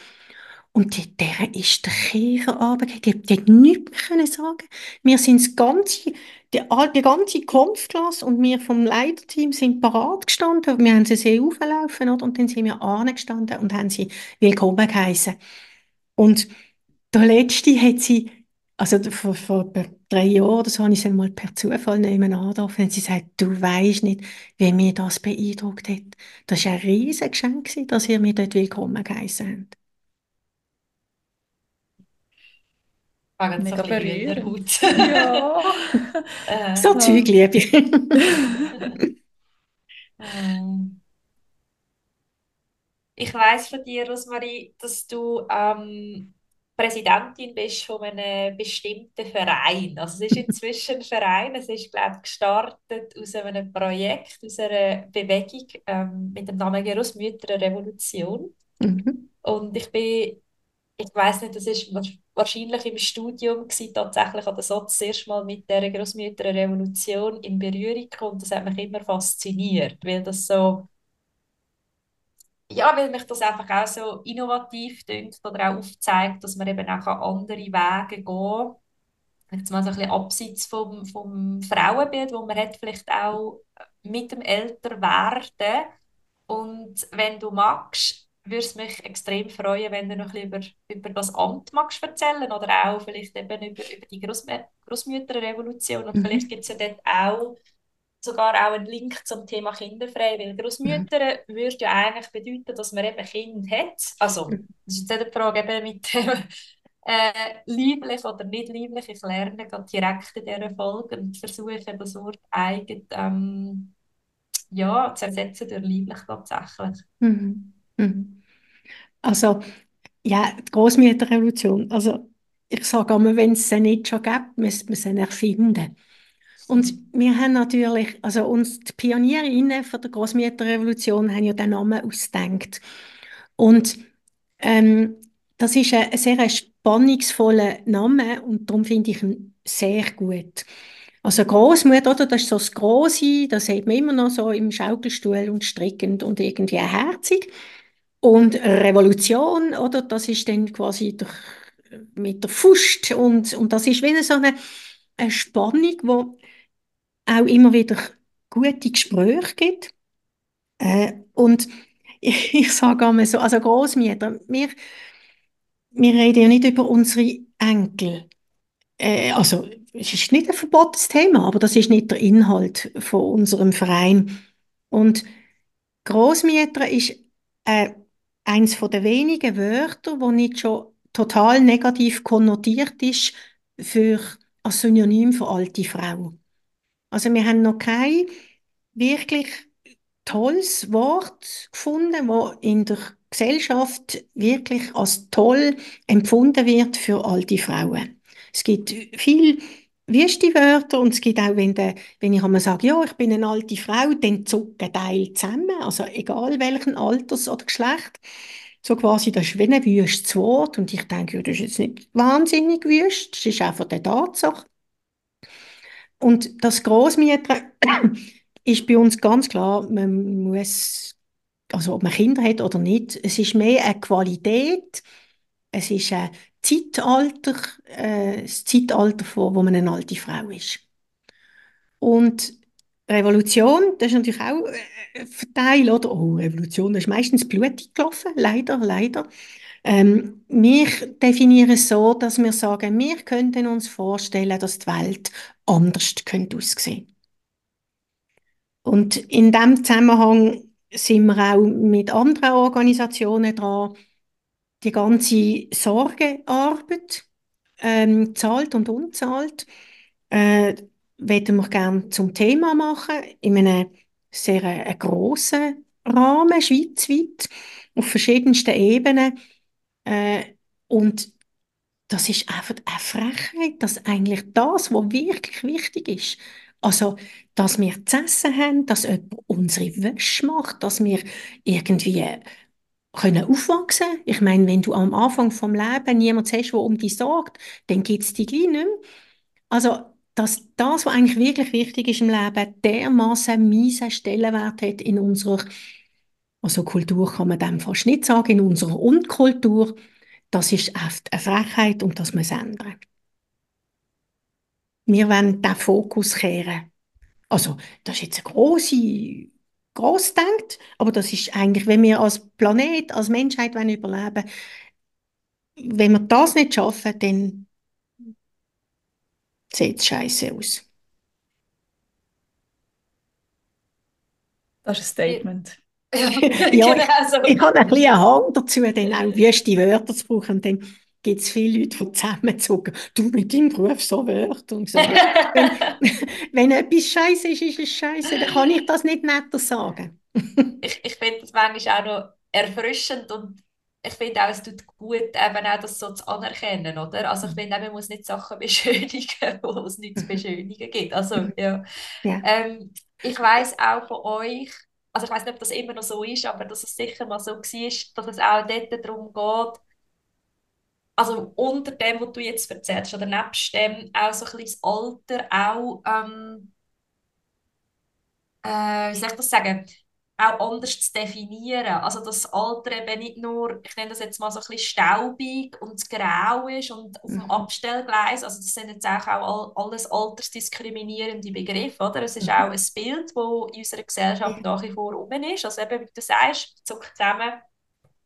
Und der ist der Käfer runtergegangen. Die, die hat nichts mehr sagen Wir sind das ganze, die, die ganze Kampfklasse und wir vom Leiterteam sind parat gestanden. Wir haben sie sehr auflaufen, oder? Und dann sind wir angestanden und haben sie willkommen geheißen. Und der Letzte hat sie, also vor, vor drei Jahren oder so, habe ich sie mal per Zufall nehmen angetroffen und sie sagt, du weißt nicht, wie mir das beeindruckt hat. Das war ein riesiges Geschenk, dass ihr mir dort willkommen geheißen habt. Fangen Mega so berührend. Haut. Ja. äh, so Zeug liebe ich. ähm, ich weiß von dir, Rosmarie, dass du ähm, Präsidentin bist von einem bestimmten Verein. Also es ist inzwischen ein Verein, es ist, glaube ich, gestartet aus einem Projekt, aus einer Bewegung ähm, mit dem Namen Großmütterrevolution. Mhm. Und ich bin ich weiß nicht, das ist wahrscheinlich im Studium gewesen, tatsächlich oder so das erste Mal mit der Großmütterrevolution in Berührung gekommen. Das hat mich immer fasziniert, weil das so ja, weil mich das einfach auch so innovativ dünkt oder auch aufzeigt, dass man eben auch andere Wege gehen kann. Jetzt mal so ein bisschen abseits vom, vom Frauenbild, wo man hat vielleicht auch mit dem Älterwerden und wenn du magst, würde es mich extrem freuen, wenn du noch ein bisschen über, über das Amt magst erzählen oder auch vielleicht eben über, über die Großmütterrevolution und mhm. vielleicht gibt es ja dort auch sogar auch einen Link zum Thema kinderfrei, weil Großmütter mhm. würde ja eigentlich bedeuten, dass man eben Kind hat. Also, mhm. das ist jetzt nicht die Frage eben mit dem äh, lieblich oder nicht lieblich. Ich lerne direkt in dieser Folge und versuche das Wort eigen ähm, ja, zu ersetzen durch lieblich tatsächlich. Mhm. Mhm. Also, ja, die Großmütterrevolution, also ich sage immer, wenn es sie nicht schon gibt, müsste man sie erfinden. Und wir haben natürlich, also uns die Pionierinnen von der Großmütterrevolution haben ja den Namen ausgedacht. Und ähm, das ist ein, ein sehr spannungsvoller Name und darum finde ich ihn sehr gut. Also Großmutter, oder? Das ist so das Große, das sieht man immer noch so im Schaukelstuhl und strickend und irgendwie herzig. Und Revolution, oder? Das ist dann quasi durch, mit der Fust und, und das ist wie so eine, eine Spannung, wo auch immer wieder gute Gespräche gibt. Äh, und ich, ich sage einmal so, also Großmütter, wir, wir reden ja nicht über unsere Enkel. Äh, also es ist nicht ein verbotenes Thema, aber das ist nicht der Inhalt von unserem Verein. Und Großmütter ist äh, eins von den wenigen Wörter, wo nicht schon total negativ konnotiert ist für als Synonym für alte Frau. Also wir haben noch kein wirklich tolles Wort gefunden, wo in der Gesellschaft wirklich als toll empfunden wird für alte Frauen. Es gibt viel wüste Wörter und es gibt auch, wenn, de, wenn ich einmal sage, ja, ich bin eine alte Frau, dann zucken Teil zusammen, also egal welchen Alters oder Geschlecht. So quasi, das ist wie ein wüstes Wort und ich denke, ja, das ist jetzt nicht wahnsinnig wüst, das ist einfach der Tatsache. Und das Großmieter ist bei uns ganz klar, man muss, also ob man Kinder hat oder nicht, es ist mehr eine Qualität, es ist ein Zeitalter, äh, das Zeitalter, wo, wo man eine alte Frau ist. Und Revolution, das ist natürlich auch äh, ein Teil, oder? Oh, Revolution, das ist meistens blutig gelaufen, leider, leider. Ähm, wir definieren es so, dass wir sagen, wir könnten uns vorstellen, dass die Welt anders könnte aussehen. Und in dem Zusammenhang sind wir auch mit anderen Organisationen dran, die ganze Sorgearbeit, ähm, zahlt und unzahlt, äh, werden wir gerne zum Thema machen, in einem sehr äh, grossen Rahmen, schweizweit, auf verschiedensten Ebenen. Äh, und das ist einfach eine Frechheit, dass eigentlich das, was wirklich wichtig ist, also, dass wir zu essen haben, dass jemand unsere Wäsche macht, dass wir irgendwie können aufwachsen. Ich meine, wenn du am Anfang vom Leben niemand hast, der um dich sorgt, dann gibt es dich gleich nicht mehr. Also, dass das, was eigentlich wirklich wichtig ist im Leben, dermaßen miesen Stellenwert hat in unserer, also Kultur kann man dem fast nicht sagen, in unserer Unkultur, das ist oft eine Frechheit und das muss ändern. Wir wollen den Fokus kehren. Also, das ist jetzt eine grosse, gross denkt, aber das ist eigentlich, wenn wir als Planet, als Menschheit wollen überleben wenn wir das nicht schaffen, dann sieht es scheiße aus. Das ist ein Statement. ja, genau so. ich, ich habe ein bisschen einen Hang dazu, dann auch wüste Wörter zu brauchen. Dann gibt es viele Leute, die zusammenzucken. Du mit deinem Beruf so Wörter. Und so. wenn, wenn etwas scheiße ist, ist es scheiße. Dann kann ich das nicht netter sagen. ich ich finde das manchmal auch noch erfrischend und ich finde auch, es tut gut, eben auch das so zu anerkennen, oder? Also ich finde, man muss nicht Sachen beschönigen, wo es nichts zu beschönigen gibt. Also ja. ja. Ähm, ich weiß auch von euch, also ich weiß nicht, ob das immer noch so ist, aber dass es sicher mal so war, dass es auch dort darum geht, also unter dem, was du jetzt erzählst, oder nebst dem auch so ein bisschen das Alter auch, ähm, äh, wie soll ich das sagen, auch anders zu definieren. Also dass das Alter eben nicht nur, ich nenne das jetzt mal so ein bisschen staubig und grau ist und auf dem mhm. Abstellgleis, also das sind jetzt auch, all, alles altersdiskriminierende Begriffe, oder? Es ist mhm. auch ein Bild, das in unserer Gesellschaft nach wie vor rum ist. Also eben, wie du sagst, zuckt zusammen,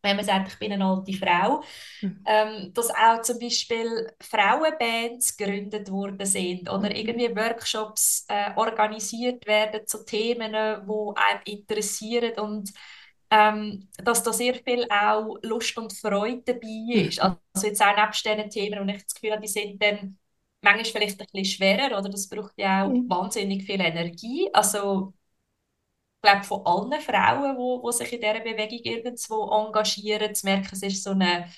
wenn man sagt, ich bin eine alte Frau, mhm. ähm, dass auch zum Beispiel Frauenbands gegründet worden sind oder mhm. irgendwie Workshops äh, organisiert werden zu Themen, die einem interessieren und ähm, dass da sehr viel auch Lust und Freude dabei ist. Mhm. Also jetzt auch nebst diesen Themen, und ich das Gefühl habe, die sind dann manchmal vielleicht ein bisschen schwerer, oder das braucht ja auch mhm. wahnsinnig viel Energie. Also glaube, von allen Frauen, die, die sich in dieser Bewegung irgendwo engagieren, zu merken, es ist so eine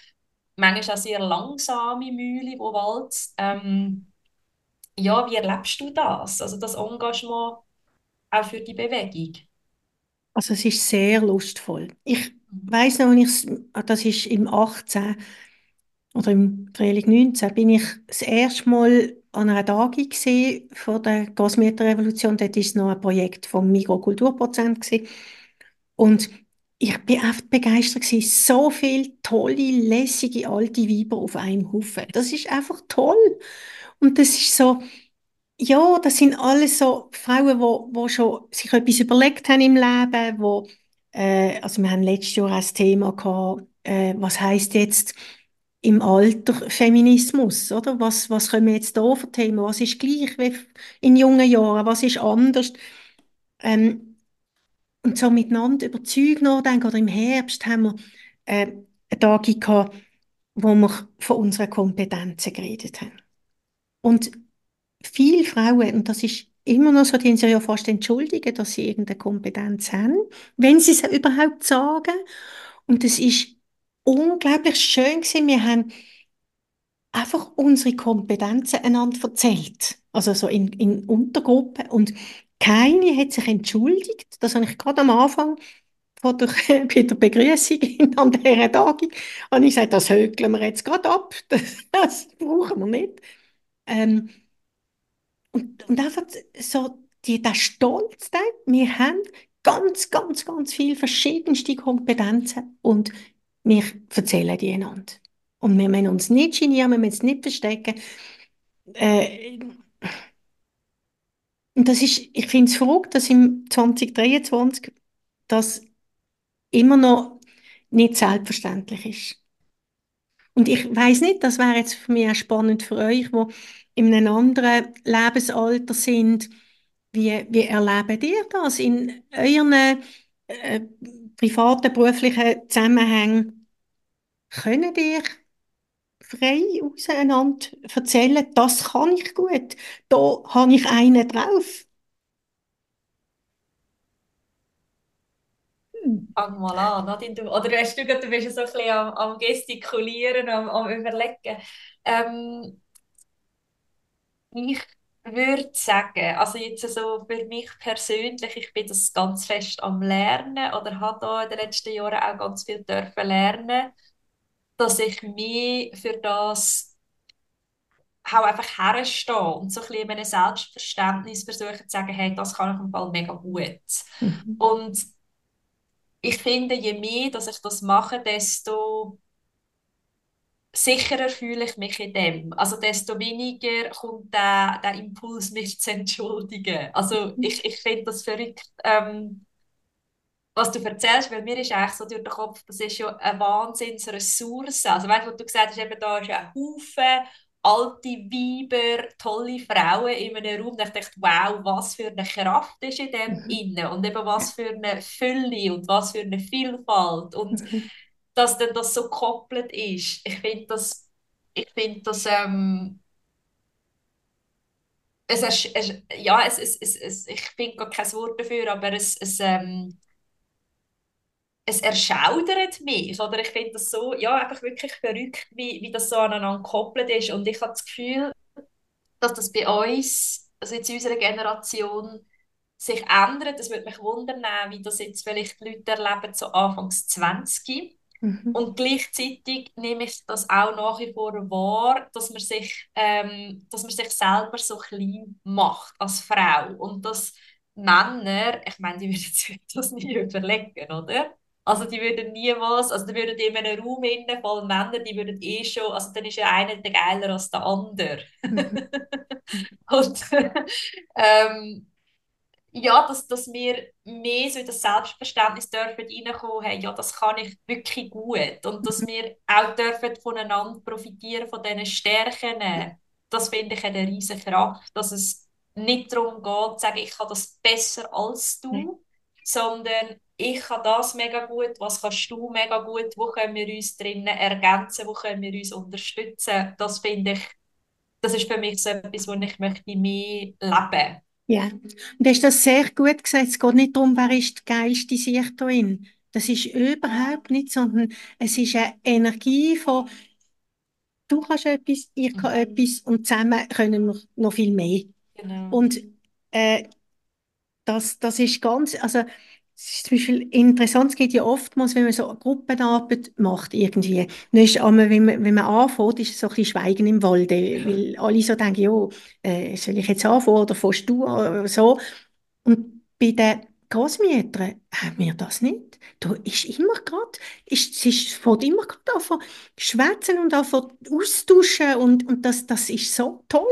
manchmal auch sehr langsame Mühle, die walzt. Ähm, ja, wie erlebst du das? Also das Engagement auch für die Bewegung? Also es ist sehr lustvoll. Ich weiß noch, ich, das ist im 18 oder im Frühling 19 bin ich das erste Mal an einer Tagung von der Großmütterrevolution. Dort war noch ein Projekt vom Mikrokulturprozent und ich bin echt begeistert gewesen. So viele tolle, lässige alte Weiber auf einem Haufen. Das ist einfach toll. Und das ist so, ja, das sind alles so Frauen, wo, wo schon sich etwas überlegt haben im Leben, wo, äh, also wir haben letztes Jahr das Thema gehabt, äh, was heißt jetzt im Alter Feminismus, oder? Was, was können wir jetzt da für Themen? Was ist gleich wie in jungen Jahren? Was ist anders? Ähm, und so miteinander über nachdenken. Oder im Herbst haben wir äh, eine Tage gehabt, wo wir von unseren Kompetenzen geredet haben. Und viele Frauen, und das ist immer noch so, die sich ja fast entschuldigen, dass sie irgendeine Kompetenz haben, wenn sie es überhaupt sagen. Und es ist unglaublich schön gewesen. Wir haben einfach unsere Kompetenzen einander erzählt. Also so in, in Untergruppen. Und keine hat sich entschuldigt. Das habe ich gerade am Anfang von der, bei der Begrüßung an dieser Tagung, habe ich gesagt, das hökeln wir jetzt gerade ab. Das, das brauchen wir nicht. Ähm, und, und einfach so die, der Stolz, wir haben ganz, ganz, ganz viele verschiedenste Kompetenzen und wir erzählen die einander. Und wir müssen uns nicht genieren, wir müssen uns nicht verstecken. Äh, und das ist, ich finde es verrückt, dass im 2023 das immer noch nicht selbstverständlich ist. Und ich weiß nicht, das wäre jetzt für mich auch spannend für euch, wo in einem anderen Lebensalter sind. Wie, wie erlebt ihr das in euren äh, privaten, beruflichen Zusammenhängen? Könnt ihr frei auseinander erzählen, das kann ich gut, da habe ich einen drauf? Fang mal an, Nadine. Du, oder weißt du, du bist so ein bisschen am, am Gestikulieren, am, am Überlegen. Ähm, ich würde sagen, also jetzt so für mich persönlich, ich bin das ganz fest am Lernen oder habe da in den letzten Jahren auch ganz viel dürfen lernen, dass ich mich für das auch einfach herstehe und so ein bisschen meinem Selbstverständnis versuche zu sagen, hey, das kann ich im Fall mega gut. Mhm. Und ich finde, je mehr, dass ich das mache, desto sicherer fühle ich mich in dem. Also desto weniger kommt der, der Impuls, mich zu entschuldigen. Also mhm. ich, ich finde das verrückt, ähm, was du erzählst, weil mir ist eigentlich so durch den Kopf, das ist ja eine Wahnsinnsressource. Also weißt du, was du gesagt hast, eben da ist ein Haufen alte Weiber, tolle Frauen in einem Raum. Ich dachte, wow, was für eine Kraft ist in dem mhm. innen und eben was für eine Fülle und was für eine Vielfalt. Und mhm dass dann das so gekoppelt ist. Ich finde das, ich finde das, ähm, es, es, es, ja, es, es, es, es, ich finde gar kein Wort dafür, aber es, es, ähm, es erschaudert mich. Oder ich finde das so, ja, einfach wirklich verrückt, wie, wie das so aneinander gekoppelt ist. Und ich habe das Gefühl, dass das bei uns, also jetzt in unserer Generation, sich ändert. Es würde mich wundern, wie das jetzt vielleicht Leute erleben, so Anfangs 20 Mhm. Und gleichzeitig nehme ich das auch nach wie vor wahr, dass man sich, ähm, dass man sich selber so klein macht als Frau. Und dass Männer, ich meine, die würden sich das nie überlegen, oder? Also die würden niemals, also die würden in einem Raum innen voll Männer, die würden eh schon, also dann ist ja einer der geiler als der andere. Mhm. Und ähm, ja, dass, dass wir mehr so in das Selbstverständnis dürfen reinkommen, hey, ja, das kann ich wirklich gut und dass wir auch dürfen voneinander profitieren von diesen Stärken. Das finde ich eine riesige Kraft, dass es nicht darum geht, zu sagen, ich kann das besser als du, sondern ich kann das mega gut, was kannst du mega gut, wo können wir uns drinnen ergänzen, wo können wir uns unterstützen. Das finde ich, das ist für mich so etwas, wo ich möchte mehr leben. Ja, und du hast das sehr gut gesagt. Es geht nicht darum, wer ist die geilste Sichterin. Das ist überhaupt nicht, sondern es ist eine Energie von du kannst etwas, ich kann mhm. etwas und zusammen können wir noch viel mehr. Genau. Und äh, das, das ist ganz, also zum Beispiel interessant, es geht ja oftmals, wenn man so Gruppenarbeit macht irgendwie, dann ist einmal, wenn man, wenn man anfängt, ist es so ein bisschen Schweigen im Walde, weil alle so denken, ja, äh, soll ich jetzt anfangen oder fährst du oder so. Und bei den Großmüttern haben wir das nicht. Da ist immer gerade, ist, es ist, fängt immer gerade an schwätzen und an austauschen und, und das, das ist so toll.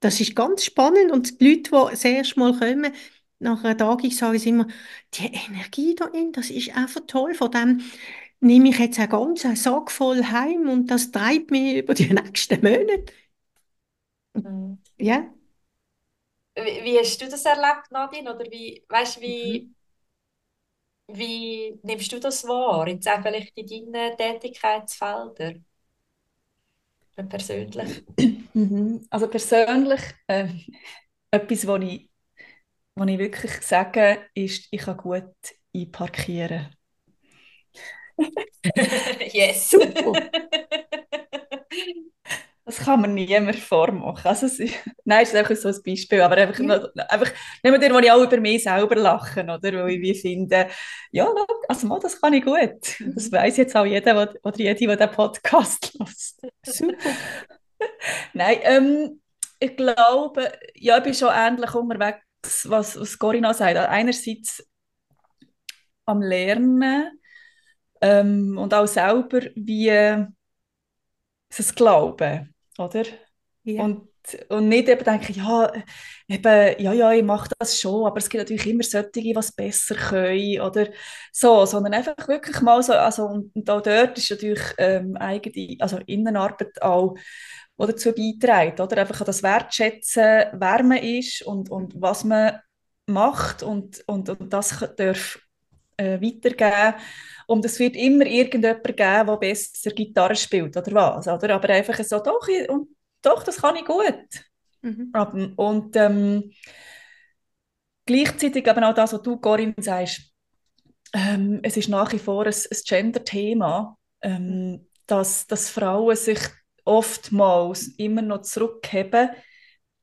Das ist ganz spannend und die Leute, die das erste Mal kommen, nach einer Tagung sagen sie immer, die Energie da in, das ist einfach toll. Von dem nehme ich jetzt einen ganzen Sack voll heim und das treibt mich über die nächsten Monate. Mhm. Ja. Wie, wie, hast du das erlebt, Nadine? Oder wie, weißt, wie, mhm. wie nimmst du das wahr? Jetzt auch vielleicht in deinen Tätigkeitsfeldern? Persönlich. Mhm. Also persönlich, äh, etwas, was ich was ich wirklich sage, ist, ich kann gut einparkieren. yes. Super. Das kann man niemand vormachen. Also, es, nein, es ist einfach so ein Beispiel, aber einfach, ja. einfach nicht mehr, wo ich auch über mich selber lache, oder? Wo ich wie finde, ja, also mal, das kann ich gut. Das weiß jetzt auch jeder oder jede, der den Podcast hört. Super. nein, ähm, ich glaube, ja, ich bin schon ähnlich unterwegs was, was Corinna sagt. Einerseits am Lernen ähm, und auch selber, wie es glauben, oder? Ja. Und, und nicht eben denken, ja, eben, ja, ja, ich mache das schon, aber es gibt natürlich immer solche, die was besser können oder so, sondern einfach wirklich mal so, also und, und auch dort ist natürlich ähm, eigene, also Innenarbeit auch die dazu beiträgt, oder? Einfach das Wertschätzen, wer man ist und, und was man macht und, und, und das darf äh, weitergeben. Und es wird immer irgendjemand geben, der besser Gitarre spielt oder was. Oder? Aber einfach so, doch, und, doch das kann ich gut. Mhm. Und ähm, gleichzeitig aber auch das, was du, Corinne, sagst, ähm, es ist nach wie vor ein, ein Gender-Thema, ähm, dass, dass Frauen sich oftmals immer noch zurückheben,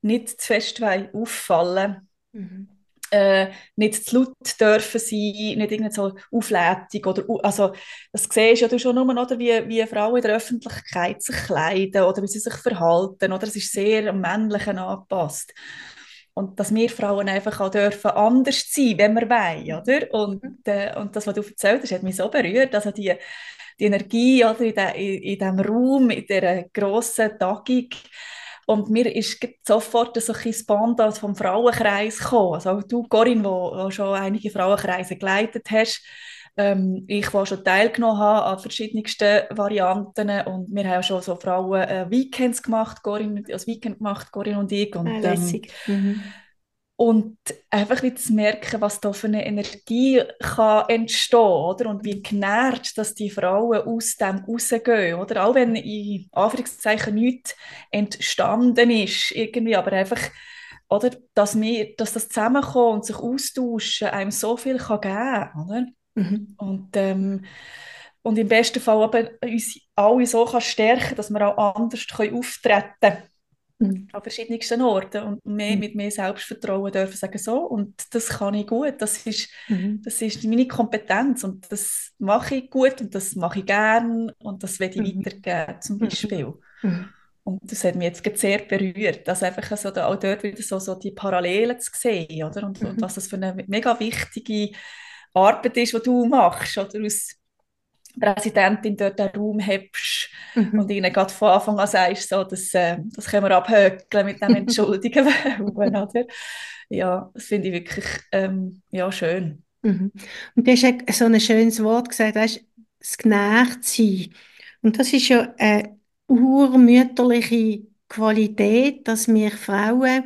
nicht zu fest auffallen. Mhm. Äh, nicht zu laut dürfen sein, nicht irgendwie so auflädig oder also das siehst ja du schon nur, oder, wie, wie Frauen in der Öffentlichkeit sich kleiden oder wie sie sich verhalten, oder es ist sehr am Männlichen angepasst. Und dass wir Frauen einfach auch dürfen anders sein, wenn wir wollen, oder? Und, mhm. äh, und das, was du erzählt hast, hat mich so berührt, also die, die Energie oder, in, de, in, diesem Raum, in dieser grossen Tagung. Und mir ist sofort so ein Band vom Frauenkreis gekommen. Also auch du, Corinne, wo, schon einige Frauenkreise geleitet hast, ähm, ich, die schon teilgenommen habe an verschiedensten Varianten und wir haben schon so Frauen-Weekends äh, gemacht, Corinne, das Weekend gemacht, Corinne und ich. Und, ah, ähm, mhm. Und einfach wieder zu merken, was da für eine Energie kann entstehen oder? Und wie genährt, dass die Frauen aus dem rausgehen. Oder? Auch wenn in Anführungszeichen nichts entstanden ist, irgendwie, aber einfach, oder? Dass, wir, dass das Zusammenkommen und sich austauschen einem so viel kann geben kann. Oder? Mhm. Und, ähm, und im besten Fall aber uns alle so kann stärken dass wir auch anders können auftreten können mhm. an verschiedensten Orten und mehr, mhm. mit mehr Selbstvertrauen dürfen sagen, so, und das kann ich gut, das ist, mhm. das ist meine Kompetenz und das mache ich gut und das mache ich gern und das werde ich mhm. weitergeben, zum. Beispiel. Und das hat mich jetzt sehr berührt, dass einfach so da, auch dort wieder so, so die Parallelen zu sehen, oder? Und, und was das für eine mega wichtige Arbeit ist, die du machst, oder? Aus Präsidentin dort den Raum hebst mhm. und ihnen gerade von Anfang an sagst, so, das, äh, das können wir abhökeln mit dem Entschuldigen oder? Ja, das finde ich wirklich ähm, ja, schön. Mhm. Und du hast so ein schönes Wort gesagt, weißt, das genährt sein. Und das ist ja eine urmütterliche Qualität, dass wir Frauen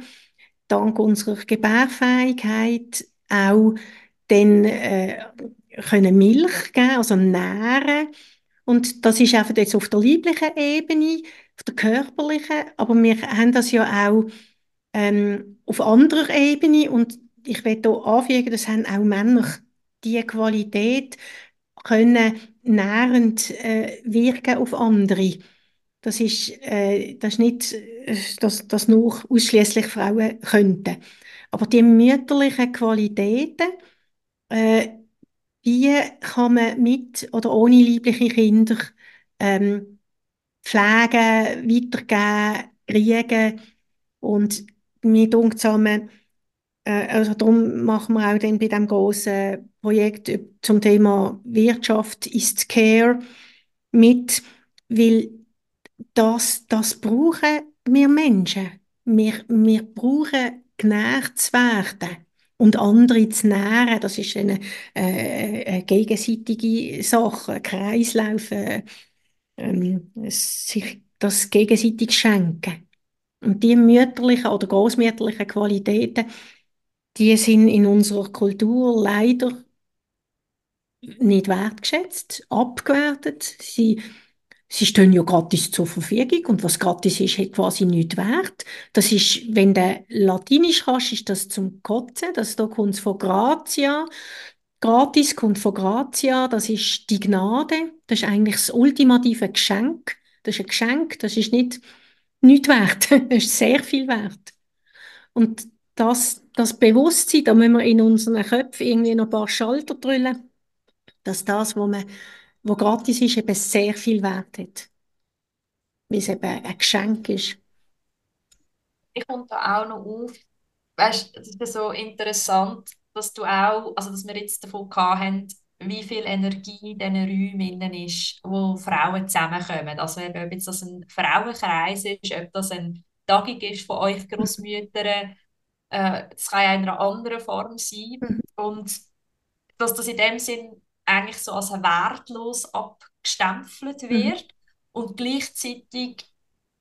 dank unserer Gebärfähigkeit auch dann äh, können Milch geben, also nähren. Und das ist einfach jetzt auf der lieblichen Ebene, auf der körperlichen, aber wir haben das ja auch ähm, auf anderer Ebene und ich will hier anfügen, das haben auch Männer die Qualität können nährend äh, wirken auf andere. Das ist, äh, das ist nicht, äh, dass das nur ausschließlich Frauen könnten. Aber die mütterlichen Qualitäten, äh, die kann man mit oder ohne liebliche Kinder ähm, pflegen, weitergeben, kriegen. Und mir denkt zusammen, äh, also darum machen wir auch dann bei dem großen Projekt zum Thema Wirtschaft ist Care mit, weil das, das brauchen wir Menschen. Wir, wir brauchen genährt zu werden und andere zu nähren. Das ist eine, äh, eine gegenseitige Sache, ein Kreislauf, äh, ähm, sich das gegenseitig schenken. Und die mütterlichen oder großmütterlichen Qualitäten, die sind in unserer Kultur leider nicht wertgeschätzt, abgewertet. Sie Sie stehen ja gratis zur Verfügung und was gratis ist, hat quasi nichts wert. Das ist, wenn du Latinisch kannst, ist das zum Kotzen. Das da kommt von Gratia. Gratis kommt von Gratia. Das ist die Gnade. Das ist eigentlich das ultimative Geschenk. Das ist ein Geschenk. Das ist nicht nichts wert. Das ist sehr viel wert. Und das, das Bewusstsein, da müssen wir in unseren Köpfen irgendwie noch ein paar Schalter drüllen, dass das, was man wo gratis ist, eben sehr viel Wert hat. Weil es eben ein Geschenk ist. Ich komme da auch noch auf, weißt, das ist so interessant, dass du auch, also dass wir jetzt davon haben, wie viel Energie in diesen Räumen ist, wo Frauen zusammenkommen. Also ob jetzt das ein Frauenkreis ist, ob das ein Tagung ist von euch Großmüttern, äh, das kann ja in einer anderen Form sein. Mhm. Und dass das in dem Sinn eigentlich so als wertlos abgestempelt mhm. wird. Mhm. Und gleichzeitig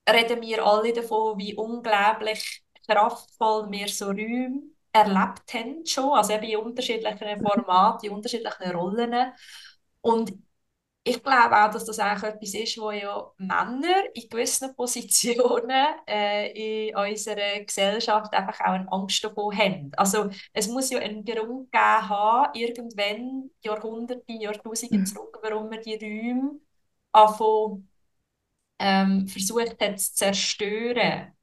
reden wir alle davon, wie unglaublich kraftvoll wir so Räume erlebt haben schon, also eben in unterschiedlichen Formaten, in unterschiedlichen Rollen. Und ich glaube auch, dass das eigentlich etwas ist, wo ja Männer in gewissen Positionen äh, in unserer Gesellschaft einfach auch eine Angst davor haben. Also es muss ja einen Grund geben haben, irgendwann Jahrhunderte, Jahrtausende mhm. zurück, warum man die Räume anfangen, ähm, versucht hat zu zerstören.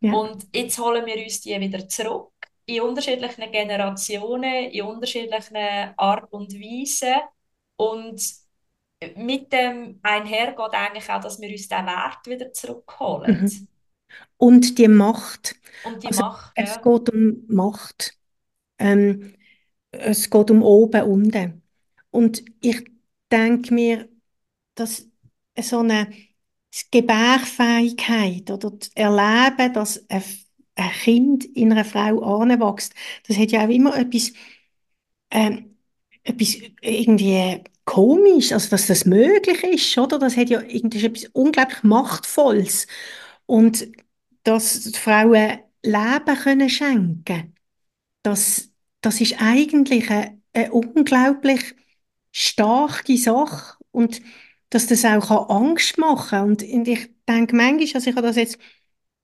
Ja. Und jetzt holen wir uns die wieder zurück in unterschiedlichen Generationen, in unterschiedlichen Art und Weise und mit dem einhergeht eigentlich auch, dass wir uns den Wert wieder zurückholen. Mhm. Und die Macht. Und die also Macht, Es ja. geht um Macht. Ähm, es geht um oben, unten. Und ich denke mir, dass so eine Gebärfähigkeit oder das Erleben, dass ein, ein Kind in einer Frau anwächst, das hat ja auch immer etwas, ähm, etwas irgendwie komisch, also dass das möglich ist, oder? Das hat ja irgendwie etwas unglaublich Machtvolles. Und dass Frauen Leben können schenken das, das ist eigentlich eine, eine unglaublich starke Sache und dass das auch Angst machen kann. Und ich denke manchmal, also ich habe das jetzt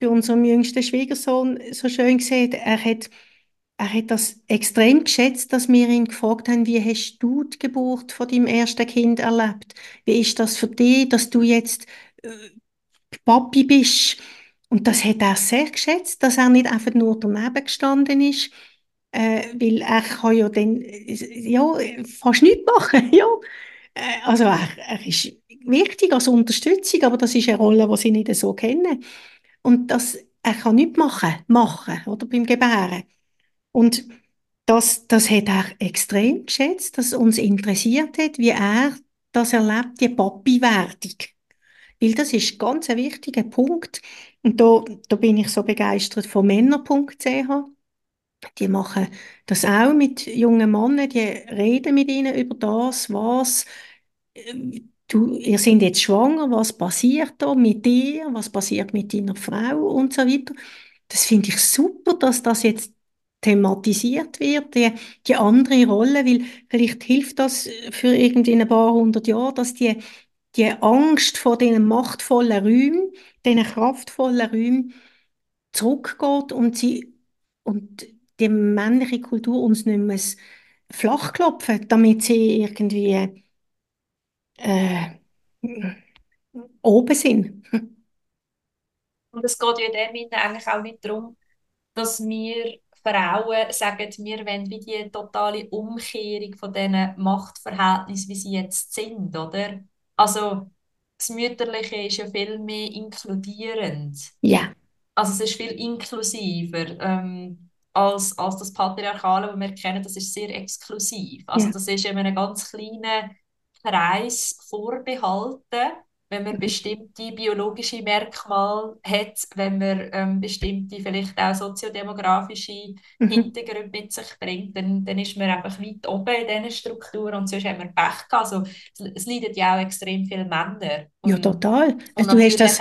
bei unserem jüngsten Schwiegersohn so schön gesehen, er hat er hat das extrem geschätzt, dass wir ihn gefragt haben, wie hast du die Geburt von deinem ersten Kind erlebt? Wie ist das für dich, dass du jetzt äh, Papi bist? Und das hat er sehr geschätzt, dass er nicht einfach nur daneben gestanden ist, äh, weil er kann ja dann äh, ja, fast nichts machen. ja. Äh, also er, er ist wichtig als Unterstützung, aber das ist eine Rolle, die sie nicht so kennen. Und das, er kann nichts machen, machen oder beim Gebären. Und das, das hat er extrem geschätzt, dass uns interessiert hat, wie er das erlebt, die Papi-Werdung. Weil das ist ganz ein wichtiger Punkt. Und da, da bin ich so begeistert von Männer.ch. Die machen das auch mit jungen Männern, die reden mit ihnen über das, was äh, du, ihr seid jetzt schwanger, was passiert da mit dir, was passiert mit deiner Frau und so weiter. Das finde ich super, dass das jetzt thematisiert wird, die, die andere Rolle, weil vielleicht hilft das für irgendwie ein paar hundert Jahre, dass die, die Angst vor diesen machtvollen Räumen, diesen kraftvollen Räumen zurückgeht und sie und die männliche Kultur uns nicht mehr flachklopfen, damit sie irgendwie äh, oben sind. Und es geht ja in dem eigentlich auch nicht darum, dass wir Frauen sagen, wir wollen wie die totale Umkehrung von diesen Machtverhältnissen, wie sie jetzt sind, oder? Also das Mütterliche ist ja viel mehr inkludierend. Ja. Also es ist viel inklusiver ähm, als, als das Patriarchale, das wir kennen, das ist sehr exklusiv. Also ja. das ist in einem ganz kleinen Kreis vorbehalten wenn man bestimmte biologische Merkmale hat, wenn man ähm, bestimmte vielleicht auch soziodemografische mhm. Hintergründe mit sich bringt, dann, dann ist man einfach weit oben in diesen Strukturen und sonst haben wir Pech gehabt. Also, es, es leiden ja auch extrem viele Männer. Und, ja, total. Also, du hast das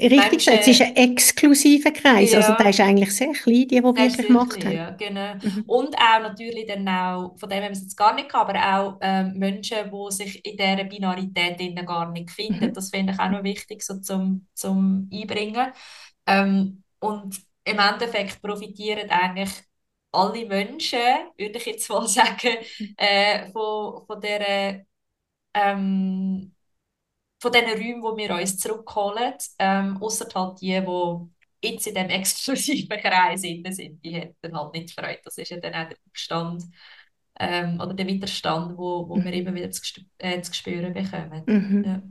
Richtig es ist ein exklusiver Kreis, also ja, also der ist eigentlich sehr klein, die, die wirklich Macht haben. Ja, genau. Mhm. Und auch natürlich dann auch, von dem haben wir es jetzt gar nicht gehabt, aber auch ähm, Menschen, die sich in dieser Binarität gar nicht finden. Mhm. Das finde ich auch noch wichtig so zum, zum Einbringen. Ähm, und im Endeffekt profitieren eigentlich alle Menschen, würde ich jetzt mal sagen, mhm. äh, von, von dieser ähm, von den Räumen, wo wir uns zurückholen, ähm, außer halt die, die jetzt in diesem exklusiven Kreis sind, die hätten halt nicht Freude. Das ist ja dann auch der Widerstand ähm, oder der Widerstand, wo, wo mhm. wir immer wieder zu, äh, zu spüren bekommen. Mhm. Ja.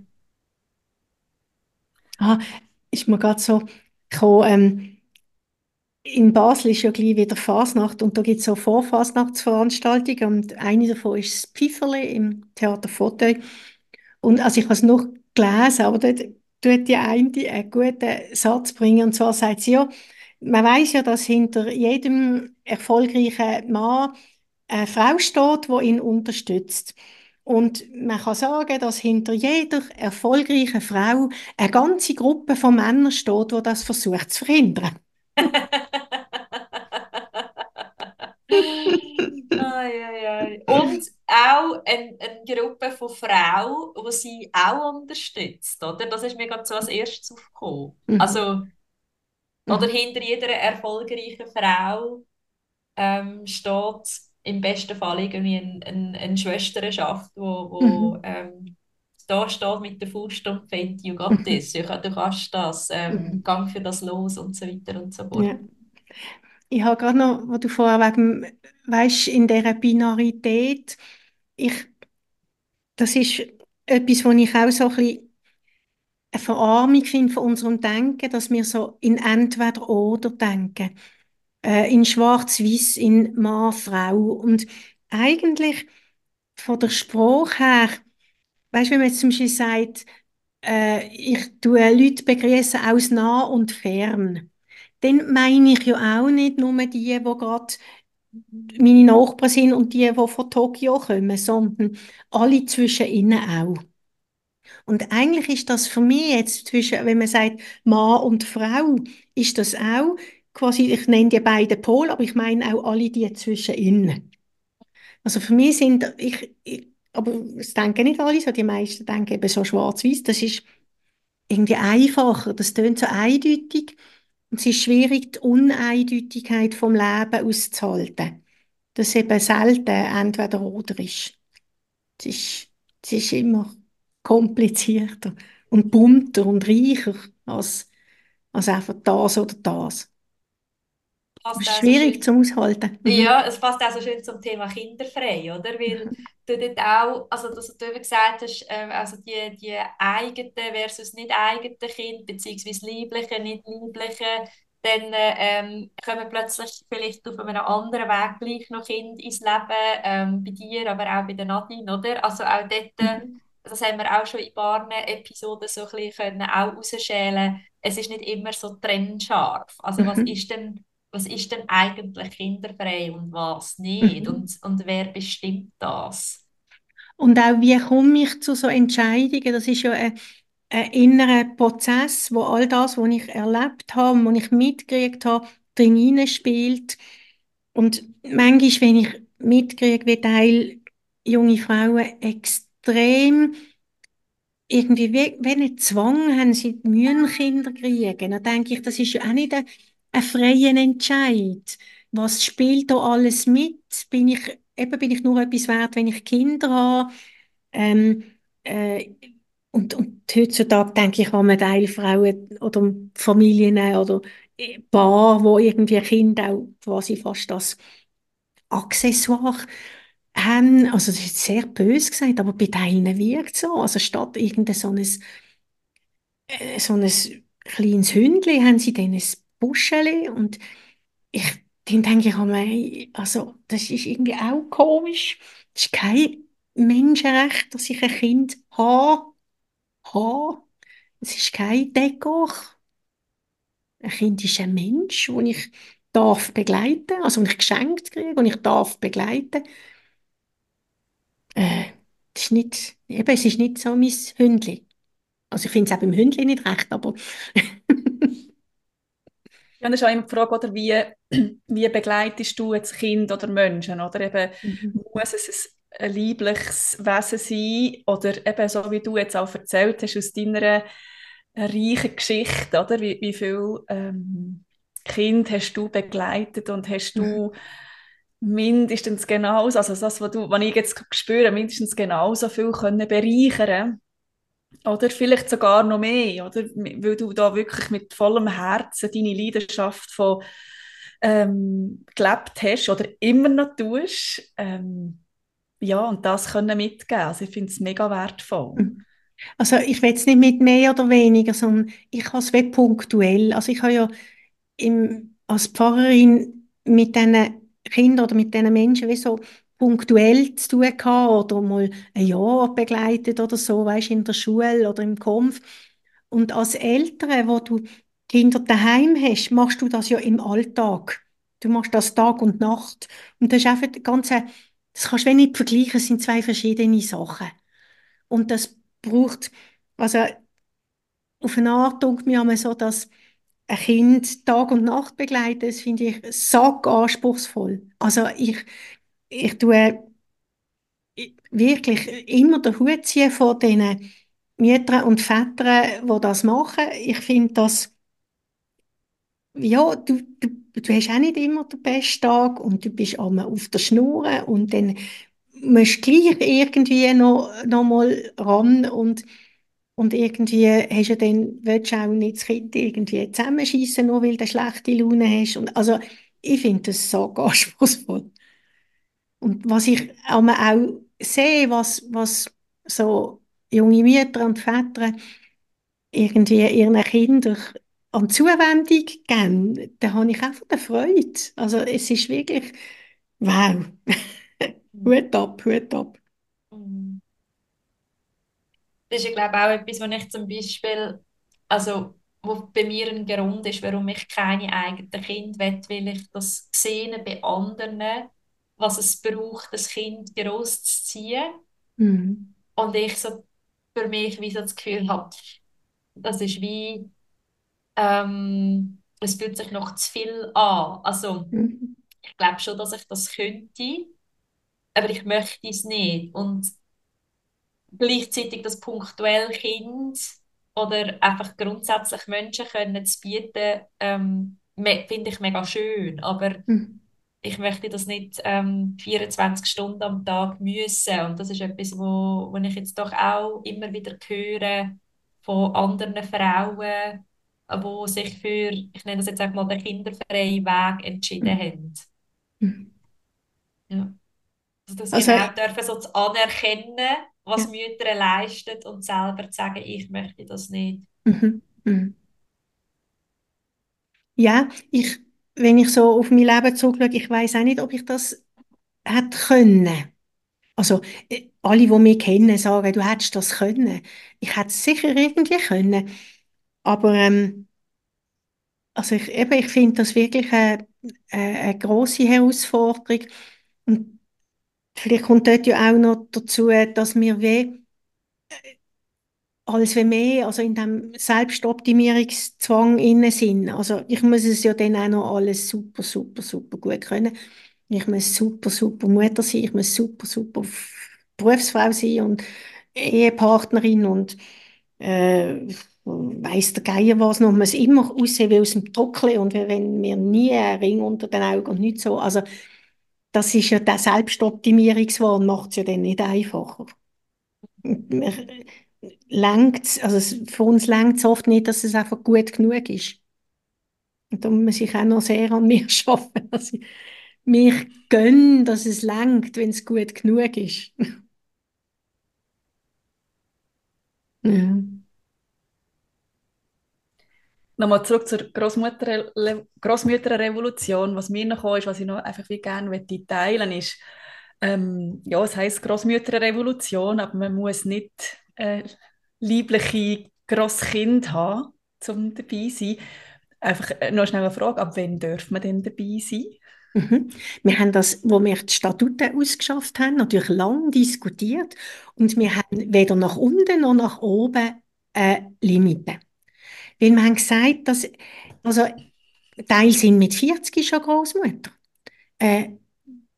Ah, ist mir gerade so gekommen, ähm, in Basel ist ja gleich wieder Fasnacht und da gibt es so Vorfasnachtsveranstaltungen und eine davon ist das Pfifferli im Theater Fauteuil. Und also ich habe es noch gelesen, aber dort tut die eine einen guten Satz bringen, und zwar sagt sie ja, man weiß ja, dass hinter jedem erfolgreichen Mann eine Frau steht, die ihn unterstützt. Und man kann sagen, dass hinter jeder erfolgreichen Frau eine ganze Gruppe von Männern steht, die das versucht zu verhindern. ai, ai, ai. Und auch eine, eine Gruppe von Frauen, die sie auch unterstützt, oder? Das ist mir gerade so als erstes aufgekommen. Mhm. Also, mhm. oder hinter jeder erfolgreichen Frau ähm, steht im besten Fall irgendwie eine, eine, eine Schwesterschaft, wo, wo mhm. ähm, da steht mit der Faust und fällt, you got this, du kannst das, ähm, mhm. gang für das los und so weiter und so fort. Ja. Ich habe gerade noch, was du vorher wegen, weißt, in dieser Binarität, ich, das ist etwas, was ich auch so ein bisschen eine Verarmung finde von unserem Denken, dass wir so in Entweder-Oder denken. Äh, in Schwarz-Weiß, in Mann-Frau. Und eigentlich von der Sprache her, weißt du, wenn man jetzt zum Beispiel sagt, äh, ich tue Leute begrüßen aus nah und fern dann meine ich ja auch nicht nur die, die gerade meine Nachbarn sind und die, die von Tokio kommen, sondern alle zwischen ihnen auch. Und eigentlich ist das für mich jetzt zwischen, wenn man sagt Mann und Frau, ist das auch quasi, ich nenne die beiden Pol, aber ich meine auch alle die zwischen ihnen. Also für mich sind, ich, ich aber das denken nicht alle so, die meisten denken eben so schwarz-weiß, das ist irgendwie einfacher, das tönt so eindeutig. Und es ist schwierig, die Uneindeutigkeit vom Leben auszuhalten. Dass eben selten entweder oder ist. Es ist, es ist immer komplizierter und bunter und reicher als, als einfach das oder das. Schwierig zum Aushalten. Mhm. Ja, es passt auch so schön zum Thema kinderfrei, oder? Weil du dort auch, also dass du eben gesagt hast, äh, also die, die eigenen versus nicht eigenen Kinder, beziehungsweise liebliche, nicht liebliche, dann ähm, kommen plötzlich vielleicht auf einem anderen Weg gleich noch Kinder ins Leben, ähm, bei dir, aber auch bei der Nadine, oder? Also auch dort, mhm. das haben wir auch schon in ein paar Episoden so ein bisschen können auch rausschälen es ist nicht immer so trennscharf. Also mhm. was ist denn was ist denn eigentlich kinderfrei und was nicht? Mhm. Und, und wer bestimmt das? Und auch, wie komme ich zu so Entscheidungen? Das ist ja ein, ein innerer Prozess, wo all das, was ich erlebt habe, was ich mitgekriegt habe, drin spielt. Und manchmal, wenn ich mitkriege, wie Teil junge Frauen extrem irgendwie wie, wie einen Zwang haben, sie müssen Kinder kriegen. Dann denke ich, das ist ja auch nicht ein, ein freier Entscheid. Was spielt da alles mit? Bin ich, eben bin ich nur etwas wert, wenn ich Kinder habe? Ähm, äh, und, und heutzutage denke ich an Teil Frauen oder Familien oder Paar, wo irgendwie Kinder auch quasi fast das Accessoire haben, also das ist sehr böse gesagt, aber bei Teilen wirkt so. Also statt irgendein so ein, äh, so ein kleines Hündchen haben sie dann ein Buscheli und ich dann denke ich einmal, also das ist irgendwie auch komisch. Das ist kein Menschenrecht, dass ich ein Kind habe. habe. Es ist kein Dekor. Ein Kind ist ein Mensch, den ich darf begleiten, also den ich geschenkt kriege und ich darf begleiten äh, ist nicht, eben, es ist nicht so mein Hündli. Also ich finde es auch beim Hündli nicht recht, aber... ja, das ist auch immer die Frage, oder, wie, wie begleitest du jetzt Kind oder Menschen? Oder eben, mhm. muss es ein liebliches Wesen sein? Oder eben so, wie du jetzt auch erzählt hast aus deiner reichen Geschichte, oder? Wie, wie viele ähm, Kinder hast du begleitet und hast du... Mhm mindestens genauso, also das, was, du, was ich jetzt spüre, mindestens genauso viel können bereichern oder vielleicht sogar noch mehr, oder? Weil du da wirklich mit vollem Herzen deine Leidenschaft von ähm, gelebt hast oder immer noch tust. Ähm, ja, und das können mitgeben. Also ich finde es mega wertvoll. Mhm. Also ich will es nicht mit mehr oder weniger, sondern ich habe es punktuell. Also ich habe ja im, als Pfarrerin mit diesen Kinder oder mit diesen Menschen wie so punktuell zu tun gehabt oder mal ein Jahr begleitet oder so, weißt in der Schule oder im Kampf. Und als Eltern, wo du Kinder daheim hast, machst du das ja im Alltag. Du machst das Tag und Nacht. Und das ist einfach ganze, das kannst du nicht vergleichen, das sind zwei verschiedene Sachen. Und das braucht, also auf eine Art denkt mir so, dass ein Kind Tag und Nacht begleiten, das finde ich sack anspruchsvoll. Also ich, ich tue wirklich immer den Hut ziehen von diesen Müttern und Vätern, die das machen. Ich finde das, ja, du, du, du hast auch nicht immer den besten Tag und du bist einmal auf der Schnur und dann musst du gleich irgendwie noch, noch mal ran und und irgendwie hast du dann, willst du auch nicht das Kind irgendwie zusammenschießen, nur weil du schlechte Laune hast. Und also, ich finde das so anspruchsvoll. Und was ich auch sehe, was, was so junge Mütter und Väter irgendwie ihren Kindern an Zuwendung geben, da habe ich einfach eine Freude. Also es ist wirklich, wow, Hut ab, Hut ab. Mhm das ist, glaube ich, auch etwas, was ich zum Beispiel, also wo bei mir ein Grund ist, warum ich keine eigenen Kinder will, weil ich das sehe bei anderen, was es braucht, das Kind groß zu ziehen. Mhm. Und ich so für mich wie so das Gefühl habe, das ist wie, ähm, es fühlt sich noch zu viel an. Also mhm. ich glaube schon, dass ich das könnte, aber ich möchte es nicht. Und gleichzeitig das punktuell Kind oder einfach grundsätzlich Menschen können zu bieten, ähm, finde ich mega schön. Aber mhm. Ich möchte das nicht ähm, 24 Stunden am Tag müssen. Und das ist etwas, wo, wo ich jetzt doch auch immer wieder höre von anderen Frauen, die sich für, ich nenne das jetzt einfach mal den kinderfreien Weg entschieden mhm. haben. Mhm. Ja. Also, dass also, wir auch dürfen so zu anerkennen, was ja. Mütter leisten und selber zu sagen, ich möchte das nicht. Mhm. Mhm. Ja, ich, wenn ich so auf mein Leben zurückschaue, ich weiß auch nicht, ob ich das hätte können. Also äh, alle, die mich kennen, sagen, du hättest das können. Ich hätte es sicher irgendwie können. Aber ähm, also ich, eben, ich finde das wirklich eine, eine, eine große Herausforderung. Und Vielleicht kommt dort ja auch noch dazu, dass wir wie als wir mehr, also in dem Selbstoptimierungszwang innen sind. Also ich muss es ja dann auch noch alles super, super, super gut können. Ich muss super, super Mutter sein, ich muss super, super Berufsfrau sein und Ehepartnerin und äh, weiss der Geier was noch, muss immer aussehen wie aus dem Trockle und wenn wir nie einen Ring unter den Augen und nicht so, also das ist ja der Selbstoptimierungswahn macht es ja dann nicht einfacher. Längt, also für uns längt es oft nicht, dass es einfach gut genug ist. Und da muss ich auch noch sehr an mir arbeiten, dass ich mir gönne, dass es längt, wenn es gut genug ist. ja. Nochmal zurück zur Großmütterrevolution. Was mir noch ist, was ich noch einfach wie gerne teilen ist, ähm, ja, es heisst Großmütterrevolution, aber man muss nicht äh, liebliche Grosskind haben, um dabei zu sein. Einfach äh, noch schnell eine Frage, ab wann darf man denn dabei sein? Mhm. Wir haben das, wo wir die Statuten ausgeschafft haben, natürlich lang diskutiert und wir haben weder nach unten noch nach oben eine Limite. Weil wir haben gesagt, dass, also, Teil sind mit 40 schon Großmutter. Äh,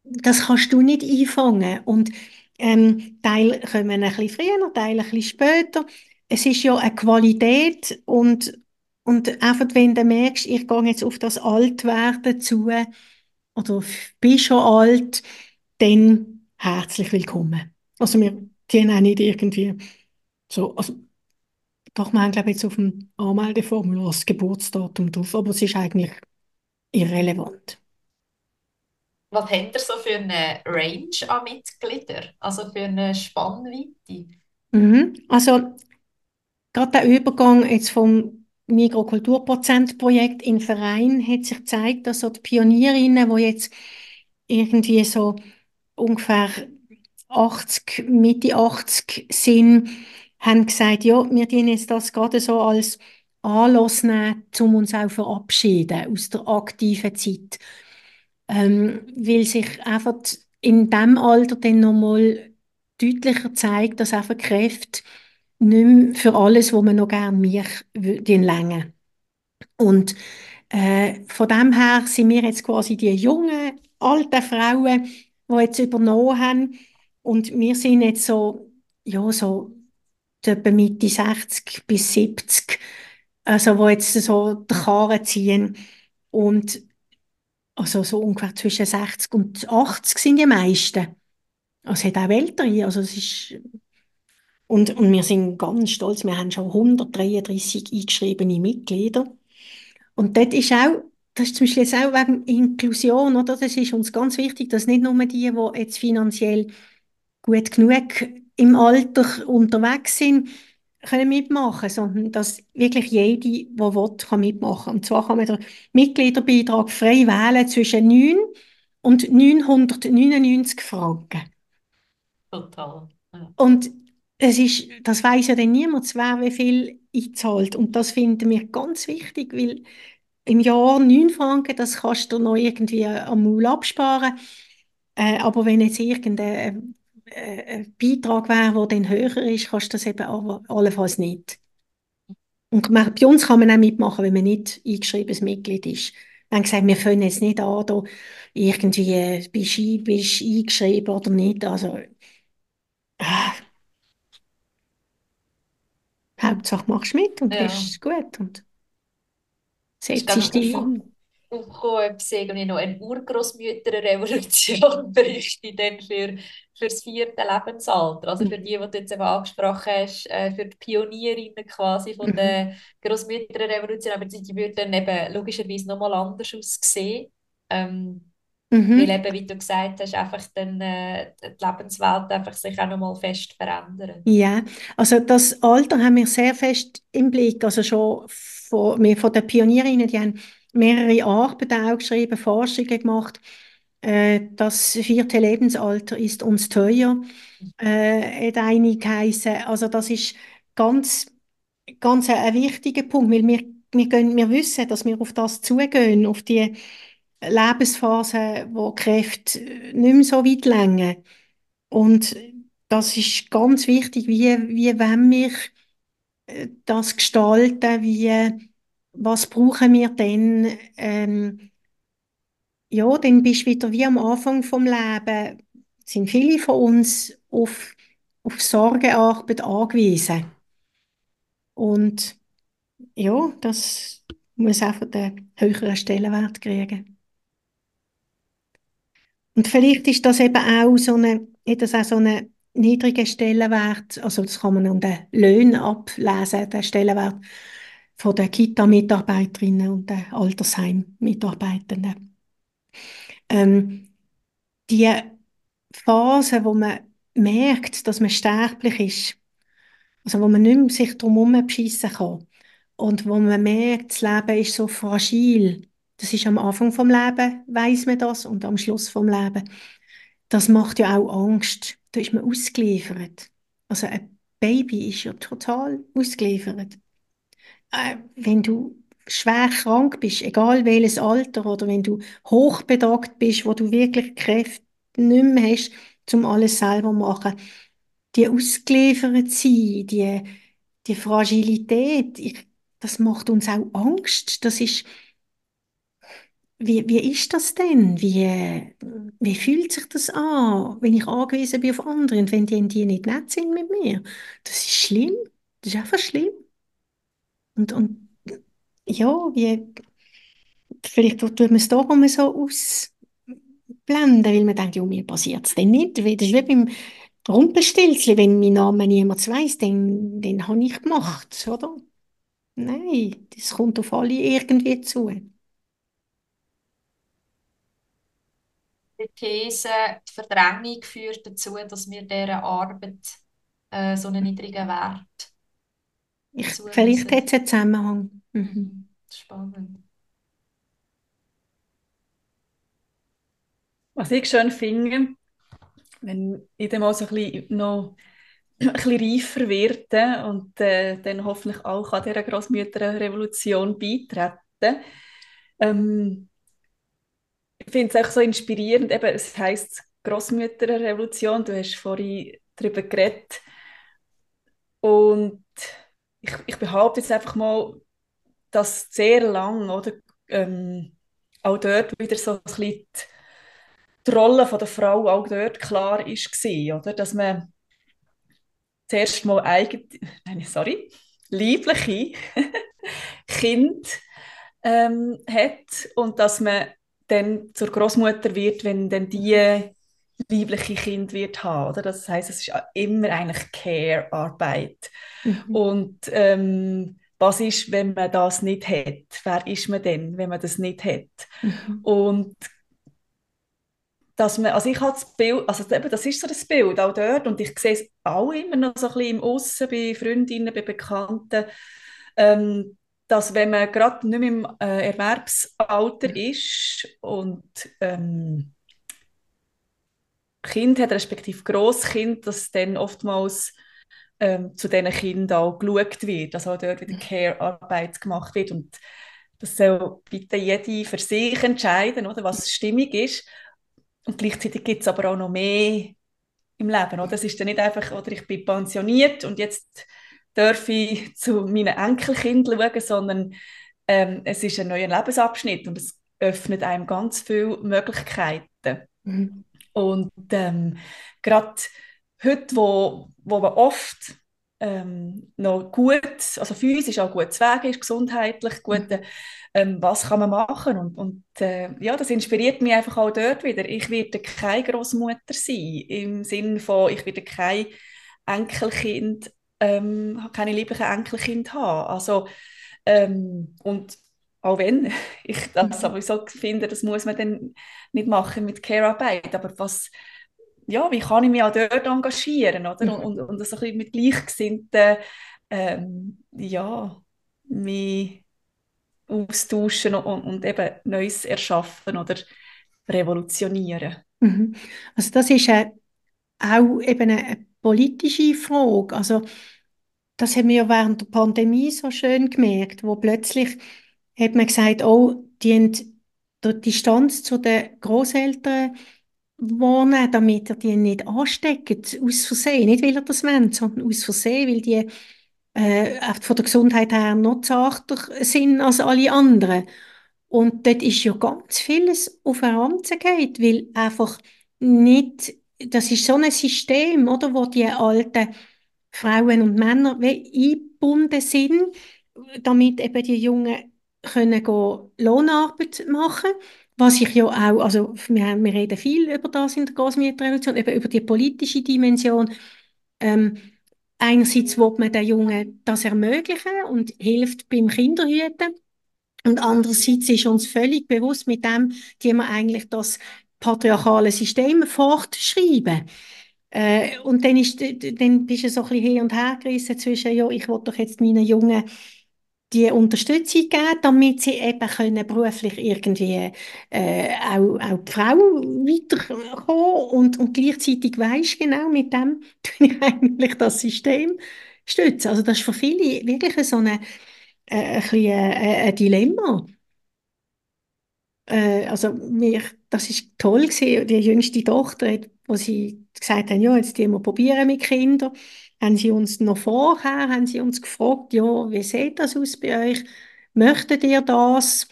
das kannst du nicht einfangen. Und ähm, Teil kommen ein bisschen früher, Teil ein bisschen später. Es ist ja eine Qualität und, und einfach, wenn du merkst, ich gehe jetzt auf das Altwerden zu oder bin schon alt, dann herzlich willkommen. Also wir ziehen auch nicht irgendwie so, also doch, wir haben, glaube ich, jetzt auf dem Anmeldeformular das Geburtsdatum drauf, aber es ist eigentlich irrelevant. Was habt ihr so für eine Range an Mitgliedern? Also für eine Spannweite? Mhm. Also, gerade der Übergang jetzt vom Mikrokulturprozentprojekt in Verein hat sich gezeigt, dass so die Pionierinnen, die jetzt irgendwie so ungefähr 80, Mitte 80 sind, haben gesagt, ja, wir dienen jetzt das gerade so als Anlass nehmen, um uns auch verabschieden aus der aktiven Zeit. Ähm, weil sich einfach in dem Alter dann nochmal deutlicher zeigt, dass einfach Kräfte nicht mehr für alles, was man noch gerne mich länger. Und äh, von dem her sind wir jetzt quasi die jungen, alten Frauen, die jetzt übernommen haben. Und wir sind jetzt so, ja, so etwa Mitte 60 bis 70, also wo jetzt so die Karren ziehen und also so ungefähr zwischen 60 und 80 sind die meisten. Also es hat auch ältere, also es ist und, und wir sind ganz stolz, wir haben schon 133 eingeschriebene Mitglieder. Und dort ist auch, das ist zum Beispiel jetzt auch wegen Inklusion, oder? Das ist uns ganz wichtig, dass nicht nur die, die jetzt finanziell gut genug im Alter unterwegs sind, können mitmachen, sondern dass wirklich jede, die will, kann mitmachen. Und zwar kann man den Mitgliederbeitrag frei wählen zwischen 9 und 999 Franken. Total. Ja. Und es ist, das weiß ja dann niemand, wer wie viel einzahlt. Und das finden wir ganz wichtig, weil im Jahr 9 Franken, das kannst du noch irgendwie am Maul absparen. Äh, aber wenn jetzt irgendein ein Beitrag wäre, der dann höher ist, kannst du das eben allenfalls nicht. Und bei uns kann man auch mitmachen, wenn man nicht eingeschriebenes Mitglied ist. Wir haben gesagt, wir können jetzt nicht an, da irgendwie äh, bist du bist eingeschrieben oder nicht. Also, äh, Hauptsache machst du mit und ja. bist gut und setzt dich an aufgekommen, ob es irgendwie noch eine Urgroßmütterrevolution bräuchte dann für, für das vierte Lebensalter. Also für die, die du jetzt eben angesprochen hast, äh, für die Pionierinnen quasi von der mhm. Großmütterrevolution, aber die, die würden dann eben logischerweise nochmal anders aussehen. Ähm, mhm. Weil eben, wie du gesagt hast, einfach dann äh, die Lebenswelt einfach sich auch nochmal fest verändert. Ja, also das Alter haben wir sehr fest im Blick. Also schon von, wir von den Pionierinnen, die haben mehrere Arbeiten auch geschrieben, Forschungen gemacht. Äh, das vierte Lebensalter ist uns teuer, äh, hat eine geheißen. Also das ist ganz, ganz ein, wichtiger Punkt, weil wir, wir, gehen, wir wissen, dass wir auf das zugehen, auf die Lebensphase, wo Kräfte nicht mehr so weit länger. Und das ist ganz wichtig, wie, wie wenn wir äh, das gestalten, wie was brauchen wir denn, ähm, ja, dann bist du wieder wie am Anfang vom Leben, sind viele von uns auf, auf Sorgearbeit angewiesen. Und ja, das muss einfach den höheren Stellenwert kriegen. Und vielleicht ist das eben auch so eine, hat das auch so einen niedrigen Stellenwert, also das kann man an den Löhnen ablesen, der Stellenwert von den Kita-Mitarbeiterinnen und den Altersheim-Mitarbeitenden. Ähm, die Phase, wo man merkt, dass man sterblich ist, also wo man nicht mehr sich darum beschissen kann und wo man merkt, das Leben ist so fragil, das ist am Anfang vom Leben, weiß man das, und am Schluss vom Leben. Das macht ja auch Angst. Da ist man ausgeliefert. Also ein Baby ist ja total ausgeliefert. Äh, wenn du schwer krank bist, egal welches Alter, oder wenn du hochbedagt bist, wo du wirklich Kräfte nicht mehr hast, um alles selber zu machen, die ausgeliefert sein, die, die Fragilität, ich, das macht uns auch Angst. Das ist, wie, wie ist das denn? Wie, wie fühlt sich das an, wenn ich angewiesen bin auf andere und wenn die, die nicht nett sind mit mir? Das ist schlimm. Das ist einfach schlimm. Und, und ja, wie, vielleicht tut man es darum so ausblenden, weil man denkt, ja, mir passiert es dann nicht. Das ist wie beim Rumpelstilzchen, wenn mein Name niemand weiß, dann, dann habe ich gemacht, oder? Nein, das kommt auf alle irgendwie zu. die These, die Verdrängung führt dazu, dass wir dieser Arbeit äh, so einen niedrigen Wert ich, Vielleicht hat es einen Zusammenhang. Mhm. mhm. Spannend. Was ich schön finde, wenn ich dann mal so ein bisschen noch ein bisschen reifer werde und äh, dann hoffentlich auch an dieser Grossmütterrevolution beitreten, ähm, ich finde es auch so inspirierend, eben, es heisst Großmütterrevolution, du hast vorhin darüber geredet. Und ich, ich behaupte jetzt einfach mal, dass sehr lang, oder, ähm, auch dort wieder so ein bisschen die, Rolle von der Frau auch dort klar ist oder, dass man zuerst mal eigen, nein, sorry, liebliche Kind ähm, hat und dass man dann zur Großmutter wird, wenn dann die liebliche Kind wird haben, oder? Das heißt, es ist immer eigentlich Care-Arbeit. Mhm. Und ähm, was ist, wenn man das nicht hat? Wer ist man denn, wenn man das nicht hat? Mhm. Und dass man, also ich habe das Bild, also eben, das ist so das Bild auch dort und ich sehe es auch immer noch so ein bisschen im Aussen bei Freundinnen, bei Bekannten, ähm, dass wenn man gerade nicht mehr im äh, Erwerbsalter ist und ähm, Kind hat, respektive Grosskind, dass dann oftmals ähm, zu diesen Kindern auch geschaut wird, dass auch dort wieder Care-Arbeit gemacht wird und das soll bitte jede für sich entscheiden, oder, was stimmig ist. Und gleichzeitig gibt es aber auch noch mehr im Leben. Oder? Es ist dann nicht einfach, oder ich bin pensioniert und jetzt darf ich zu meinen Enkelkindern schauen, sondern ähm, es ist ein neuer Lebensabschnitt und es öffnet einem ganz viele Möglichkeiten. Mhm. Und ähm, gerade heute, wo, wo man oft ähm, noch gut, also physisch auch gut zu Weg ist, gesundheitlich gut, mhm. ähm, was kann man machen? Und, und äh, ja, das inspiriert mich einfach auch dort wieder. Ich werde keine Großmutter sein, im Sinne von, ich werde kein Enkelkind ähm, keine lieblichen Enkelkind haben. Also, ähm, und auch wenn ich das sowieso finde, das muss man dann nicht machen mit Care-Arbeit, aber was, ja, wie kann ich mich auch dort engagieren, oder? Mhm. Und, und, das ein bisschen mit Gleichgesinnten, ähm, ja, mich austauschen und, und eben Neues erschaffen oder revolutionieren. Mhm. Also das ist äh, auch eben eine politische Frage. Also, das haben wir ja während der Pandemie so schön gemerkt, wo plötzlich hat man gesagt, oh, die haben die Distanz zu den Großeltern wohnen, damit er die nicht ansteckt, aus Versehen. Nicht, weil er das will, sondern aus Versehen, weil die äh, von der Gesundheit her noch zarter sind als alle anderen. Und dort ist ja ganz vieles auf geht, weil einfach nicht, das ist so ein System, oder, wo die alten Frauen und Männer eingebunden sind, damit eben die Jungen können gehen, Lohnarbeit machen was ich ja auch, also wir, wir reden viel über das in der Großmieterrevolution, eben über die politische Dimension. Ähm, einerseits will man den Jungen das ermöglichen und hilft beim Kinderhüten. Und andererseits ist uns völlig bewusst, mit dem, die wir eigentlich das patriarchale System fortschreiben. Äh, und dann, ist, dann bist du so ein bisschen hin und her gerissen zwischen, ja, ich will doch jetzt meinen Jungen die Unterstützung geben, damit sie eben können beruflich irgendwie äh, auch, auch die Frau weiterkommen und, und gleichzeitig weisst genau, mit dem tue ich eigentlich das System stützen. Also das ist für viele wirklich so eine, äh, ein, bisschen, äh, ein Dilemma. Äh, also mir, das ist toll gewesen, die jüngste Tochter, wo sie gesagt haben, ja, jetzt die wir probieren mit Kindern haben sie uns noch vorher, haben sie uns gefragt, ja, wie sieht das aus bei euch? Möchtet ihr das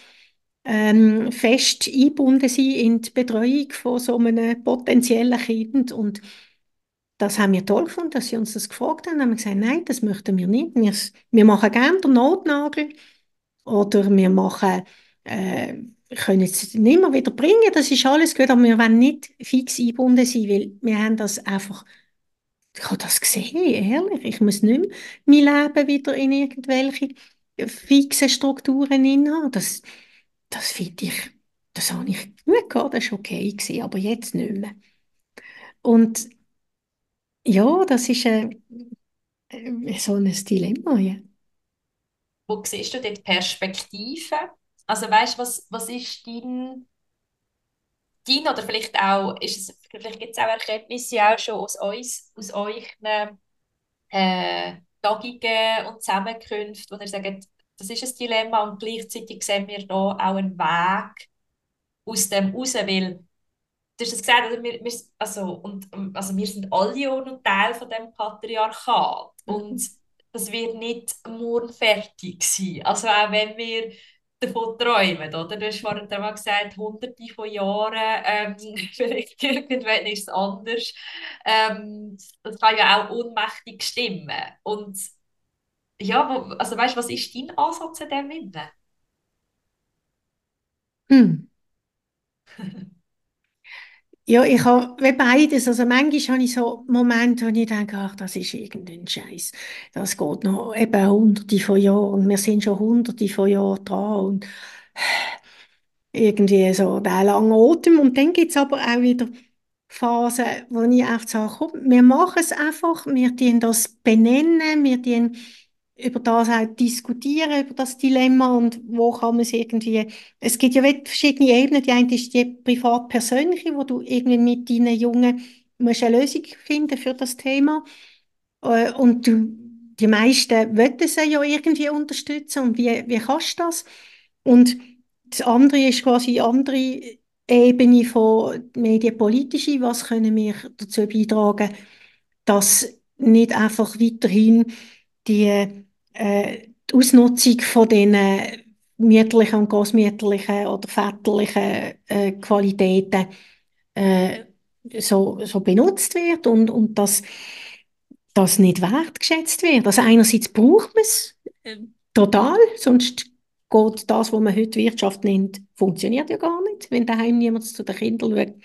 ähm, fest eingebunden sein in die Betreuung von so einem potenziellen Kind? Und das haben wir toll gefunden, dass sie uns das gefragt haben. Dann haben wir gesagt, nein, das möchten wir nicht. Wir, wir machen gerne den Notnagel oder wir machen, äh, können es nicht mehr wieder bringen, das ist alles gut, aber wir wollen nicht fix eingebunden sein, weil wir haben das einfach ich habe das gesehen, ehrlich. Ich muss nicht mehr mein Leben wieder in irgendwelche fixen Strukturen haben. Das, das finde ich, das habe ich gut gehabt, das war okay, gewesen, aber jetzt nicht mehr. Und ja, das ist äh, so ein Dilemma. Ja. Wo siehst du dort Perspektive? Also weißt du, was, was ist dein dein oder vielleicht auch, ist es, vielleicht gibt es auch Erkenntnisse auch schon aus uns, aus euren äh, Tagungen und Zusammenkünften, wo ihr sagt, das ist ein Dilemma und gleichzeitig sehen wir da auch einen Weg aus dem raus, weil du hast es gesagt, also wir, wir, also, und, also wir sind alle auch noch Teil von dem Patriarchat mhm. und das wird nicht morgen fertig sein. Also auch wenn wir davon träumen, oder? Du hast vorhin mal gesagt, hunderte von Jahren, ähm, vielleicht irgendwann ist es anders. Ähm, das kann ja auch unmächtig stimmen. Und ja, wo, also weißt, was ist dein Ansatz in dem Sinne? Hm. Ja, ich habe beides. Also manchmal habe ich so Momente, wo ich denke, ach, das ist irgendein Scheiß. Das geht noch eben hunderte von Jahren. Wir sind schon hunderte von Jahren dran und irgendwie so der lange Atem. Und dann gibt es aber auch wieder Phasen, wo ich einfach sage, komm, wir machen es einfach, wir tun das benennen, wir tun über das auch diskutieren, über das Dilemma und wo kann man es irgendwie, es gibt ja verschiedene Ebenen, die eine ist die privat-persönliche, wo du irgendwie mit deinen Jungen musst eine Lösung finden für das Thema äh, und du, die meisten wollen sie ja irgendwie unterstützen und wie, wie kannst du das? Und das andere ist quasi die andere Ebene von medienpolitische, was können wir dazu beitragen, dass nicht einfach weiterhin die äh, die Ausnutzung von den mütterlichen und großmütterlichen oder väterlichen äh, Qualitäten äh, so, so benutzt wird und, und dass das nicht wertgeschätzt wird. Also einerseits braucht man es äh, total, sonst geht das, was man heute Wirtschaft nennt, funktioniert ja gar nicht. Wenn daheim niemand zu den Kindern schaut,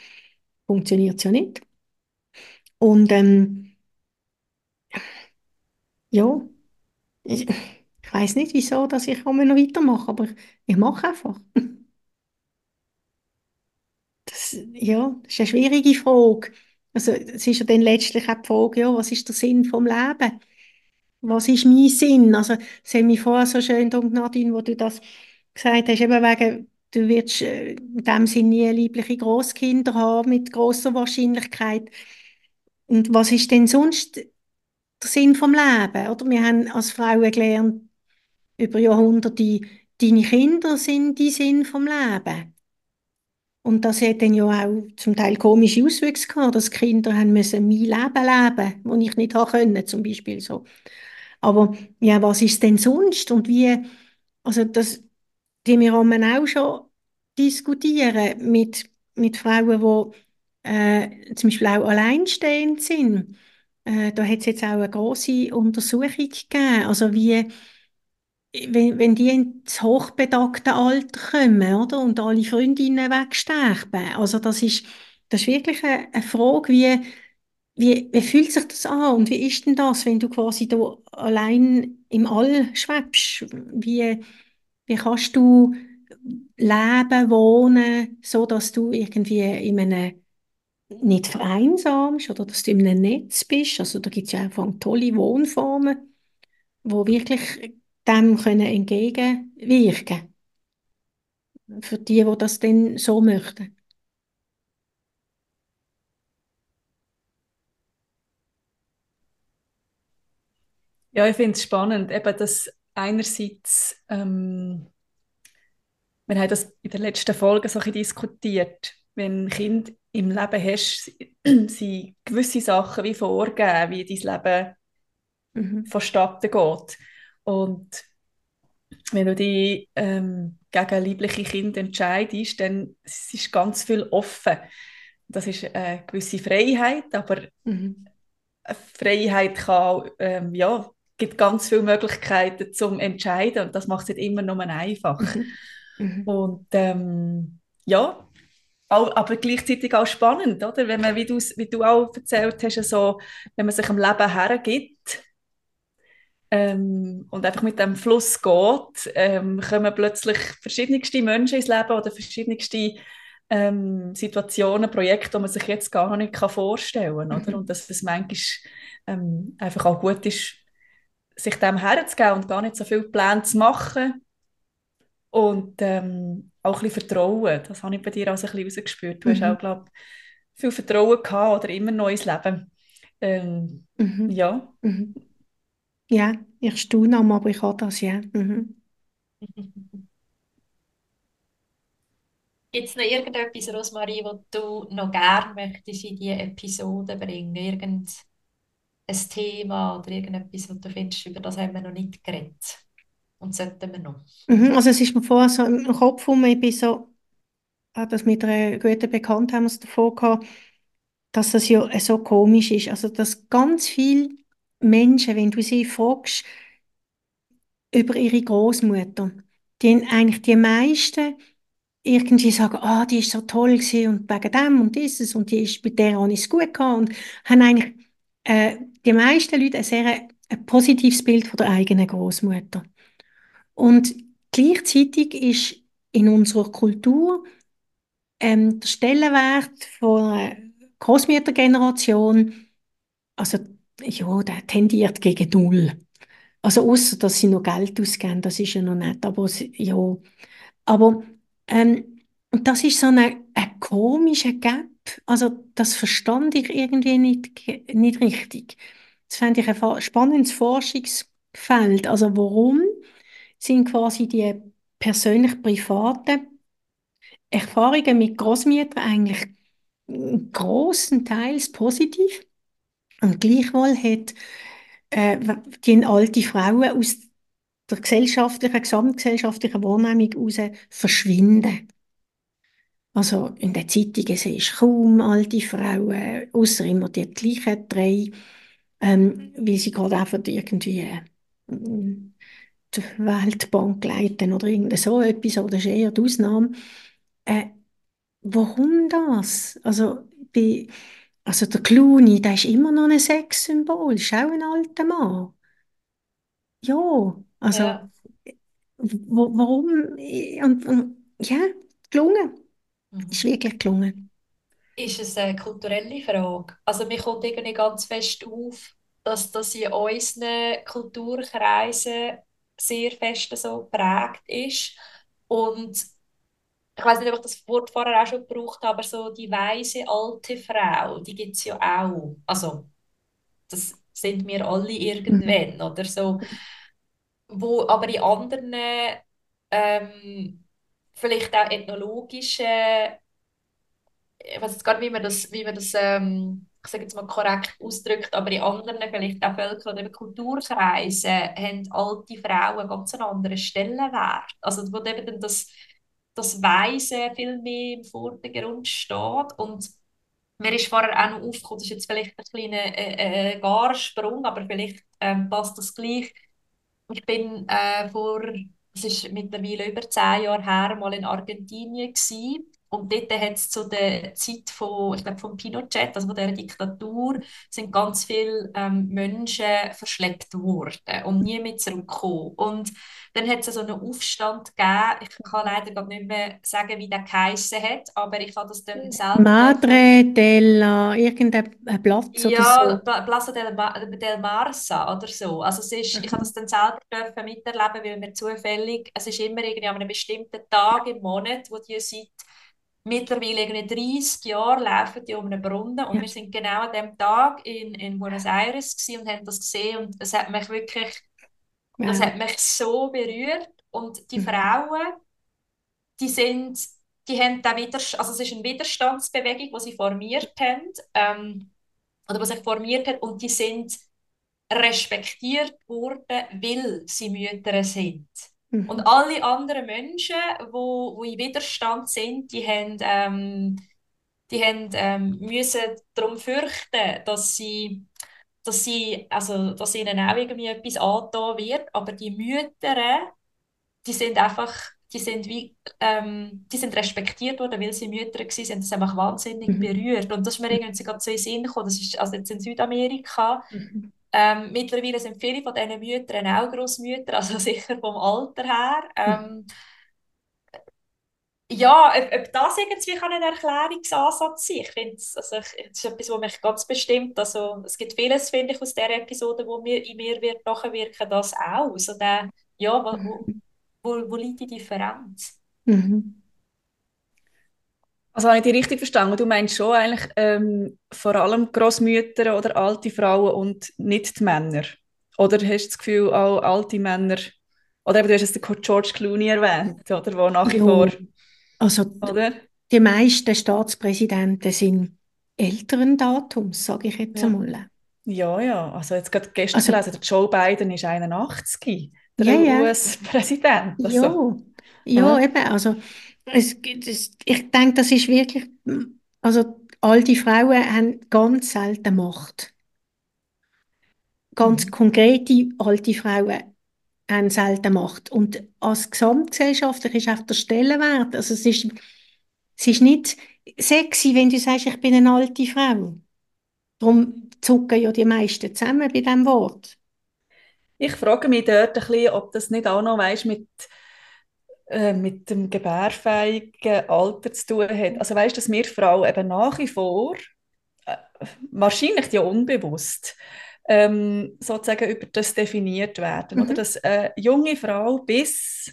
funktioniert es ja nicht. Und ähm, ja, ich, ich weiß nicht, wieso, dass ich noch weitermache, aber ich, mache einfach. Das, ja, das ist eine schwierige Frage. Also, es ist ja dann letztlich auch die Frage, ja, was ist der Sinn vom Leben? Was ist mein Sinn? Also, es hat mich vorher so schön gedacht, Nadine, wo du das gesagt hast, eben wegen, du wirst äh, in dem Sinne nie liebliche Großkinder haben, mit großer Wahrscheinlichkeit. Und was ist denn sonst der Sinn vom Leben? Oder wir haben als Frauen gelernt, über Jahrhunderte, deine Kinder sind die Sinn vom Leben. Und das hat dann ja auch zum Teil komische Auswüchse gehabt, dass Kinder haben müssen mein Leben leben, das ich nicht haben können, zum Beispiel so. Aber ja, was ist denn sonst und wie, also das, die wir auch schon diskutieren mit, mit Frauen, die äh, zum Beispiel auch alleinstehend sind. Äh, da hat es jetzt auch eine große Untersuchung gegeben. Also wie, wenn, wenn die ins hochbedagte Alter kommen, oder? Und alle Freundinnen wegsterben. Also das ist, das ist wirklich eine, eine Frage, wie, wie, wie fühlt sich das an und wie ist denn das, wenn du quasi da allein im All schwebst? Wie, wie kannst du leben, wohnen, so dass du irgendwie in einem nicht vereinsamst oder dass du in einem Netz bist? Also da gibt es ja einfach tolle Wohnformen, wo wirklich dem können entgegenwirken für die, die das dann so möchten. Ja, ich finde es spannend, eben, dass einerseits, ähm, wir haben das in der letzten Folge so ein diskutiert, wenn Kind im Leben hast, sind gewisse Sachen wie vorgeben, wie dein Leben mhm. vonstatten geht. Und wenn du dich ähm, gegen liebliche Kinder entscheidest, dann ist ganz viel offen. Das ist eine gewisse Freiheit, aber mhm. Freiheit kann, ähm, ja, gibt ganz viele Möglichkeiten zum Entscheiden und das macht es nicht immer nur einfach. Mhm. Mhm. Und ähm, ja, aber gleichzeitig auch spannend, oder? Wenn man, wie, wie du auch erzählt hast, so, wenn man sich am Leben hergibt ähm, und einfach mit dem Fluss geht, ähm, kommen plötzlich verschiedenste Menschen ins Leben oder verschiedenste ähm, Situationen, Projekte, die man sich jetzt gar nicht vorstellen kann. Oder? Mhm. Und dass es manchmal ähm, einfach auch gut ist, sich dem herzugeben und gar nicht so viele Pläne zu machen und ähm, auch ein bisschen Vertrauen. Das habe ich bei dir auch ein bisschen rausgespürt. Du mhm. hast auch, glaube viel Vertrauen gehabt oder immer neues Leben. Ähm, mhm. Ja. Mhm. Ja, ich staune aber ich habe das, ja. Mhm. Gibt es noch irgendetwas, Rosmarie, was du noch gerne möchtest in diese Episode bringen? Irgendein Thema oder irgendetwas, was du findest, über das haben wir noch nicht geredet? Und sollten wir noch? Mhm, also es ist mir vorher so im Kopf um, ich bin so, ah, das mit einer guten Bekannten haben wir es davor gehabt, dass das ja so komisch ist. Also dass ganz viele Menschen, wenn du sie fragst über ihre Großmutter, die eigentlich die meisten irgendwie sagen, ah, die ist so toll gewesen und wegen dem und dieses und die ist, mit der habe ich es gut gehabt und haben eigentlich äh, die meisten Leute ein sehr ein positives Bild von der eigenen Großmutter. Und gleichzeitig ist in unserer Kultur ähm, der Stellenwert von Großmüttergeneration, also ja, der tendiert gegen null. Also außer dass sie noch Geld ausgeben, das ist ja noch nicht, aber ja. Aber ähm, das ist so eine, ein komischer Gap. Also das verstand ich irgendwie nicht, nicht richtig. Das fände ich ein spannendes Forschungsfeld. Also warum sind quasi die persönlich privaten Erfahrungen mit Großmüttern eigentlich großenteils positiv und gleichwohl hat äh, die alte Frauen aus der gesellschaftlichen, gesamtgesellschaftlichen Wahrnehmung heraus verschwinden. Also in den Zeitungen siehst du kaum alte Frauen, außer immer die gleichen drei, ähm, wie sie gerade einfach irgendwie äh, die Weltbank leiten oder irgend so etwas, oder das ist eher die Ausnahme. Äh, warum das? Also, bei, also der Clooney, der ist immer noch ein Sexsymbol, ist auch ein alter Mann. Ja, also ja. Wo, warum? Und, und, ja, gelungen. Mhm. Ist wirklich gelungen. Ist es eine kulturelle Frage? Also mir kommt irgendwie ganz fest auf, dass das in unseren Kulturkreisen sehr fest so geprägt ist. Und ich weiß nicht, ob ich das Wort vorher auch schon gebraucht habe, aber so die weise alte Frau, die gibt es ja auch. Also, das sind wir alle irgendwann, mhm. oder so. Wo aber in anderen, ähm, vielleicht auch ethnologischen, ich weiß jetzt gar nicht, wie man das, wie man das ähm, ich sage jetzt mal korrekt ausgedrückt, aber in anderen vielleicht auch Völker oder Kulturkreisen haben alte Frauen ganz einen anderen Stellenwert. Also wo eben dann das, das Weise viel mehr im Vordergrund steht und mir ist vorher auch noch aufgekommen, das ist jetzt vielleicht ein kleiner äh, äh, Garsprung, aber vielleicht ähm, passt das gleich. Ich bin äh, vor, es ist mittlerweile über zehn Jahre her, mal in Argentinien gewesen und dort hat es zu der Zeit von, ich glaube, von Pinochet, also von dieser Diktatur, sind ganz viele ähm, Menschen verschleppt worden und nie mehr zurückgekommen. Und dann hat es so einen Aufstand gegeben. Ich kann leider nicht mehr sagen, wie der geheissen hat, aber ich habe das dann selber... Madre della... irgendein Platz ja, oder so? Plaza del, del Marsa oder so. Also es ist, ich habe das dann selber miterleben, weil mir zufällig, es ist immer irgendwie an einem bestimmten Tag im Monat, wo die seit mittlerweile irgendwie 30 Jahre laufen die um einen Brunnen und ja. wir sind genau an dem Tag in, in Buenos Aires und haben das gesehen und es hat mich wirklich, ja. das hat mich so berührt und die mhm. Frauen, die sind, die haben da wieder, also es ist eine Widerstandsbewegung, die sie formiert haben ähm, oder was sich formiert hat und die sind respektiert worden, weil sie Mütter sind. Mhm. Und alle anderen Menschen, die wo, wo in Widerstand sind, die haben, ähm, die haben ähm, müssen darum fürchten, dass sie, dass sie, also, dass ihnen auch irgendwie etwas angetan wird. Aber die Mütter, die sind einfach, die sind wie, ähm, die sind respektiert worden, weil sie Mütter waren, sind das einfach wahnsinnig mhm. berührt. Und das ist mir irgendwie gerade so in den Sinn gekommen, das ist also jetzt in Südamerika, mhm. Ähm, mittlerweile sind viele von diesen Müttern auch Großmütter, also sicher vom Alter her. Ähm, ja, ob, ob, das irgendwie kann ein Erklärungsansatz sein Ich finde, also das ist etwas, was mich ganz bestimmt, also es gibt vieles, finde ich, aus dieser Episode, wo mir, in mir wird nachwirken, das auch. Also der, ja, wo, wo, wo liegt die Differenz? Mhm. Also habe ich dich richtig verstanden? Du meinst schon eigentlich ähm, vor allem Großmütter oder alte Frauen und nicht die Männer? Oder hast du das Gefühl, auch alte Männer, oder eben, du hast jetzt den George Clooney erwähnt, oder, wo nach wie vor... Also oder? die meisten Staatspräsidenten sind älteren Datums, sage ich jetzt ja. einmal. Ja, ja, also jetzt gerade gestern also, gelesen, der Joe Biden ist 81, der ja, US-Präsident. Also. Ja, ja, eben, also es, es, ich denke, das ist wirklich, also alte Frauen haben ganz selten Macht. Ganz mhm. konkrete alte Frauen haben selten Macht. Und als Gesamtgesellschaft ist auch der Stellenwert, also es ist, es ist nicht sexy, wenn du sagst, ich bin eine alte Frau. Darum zucken ja die meisten zusammen bei diesem Wort. Ich frage mich dort ein bisschen, ob das nicht auch noch weißt, mit äh, mit dem gebärfähigen Alter zu tun hat. Also weißt, dass wir Frauen eben nach wie vor, äh, wahrscheinlich ja unbewusst, ähm, sozusagen über das definiert werden. Mhm. Oder dass eine junge Frau bis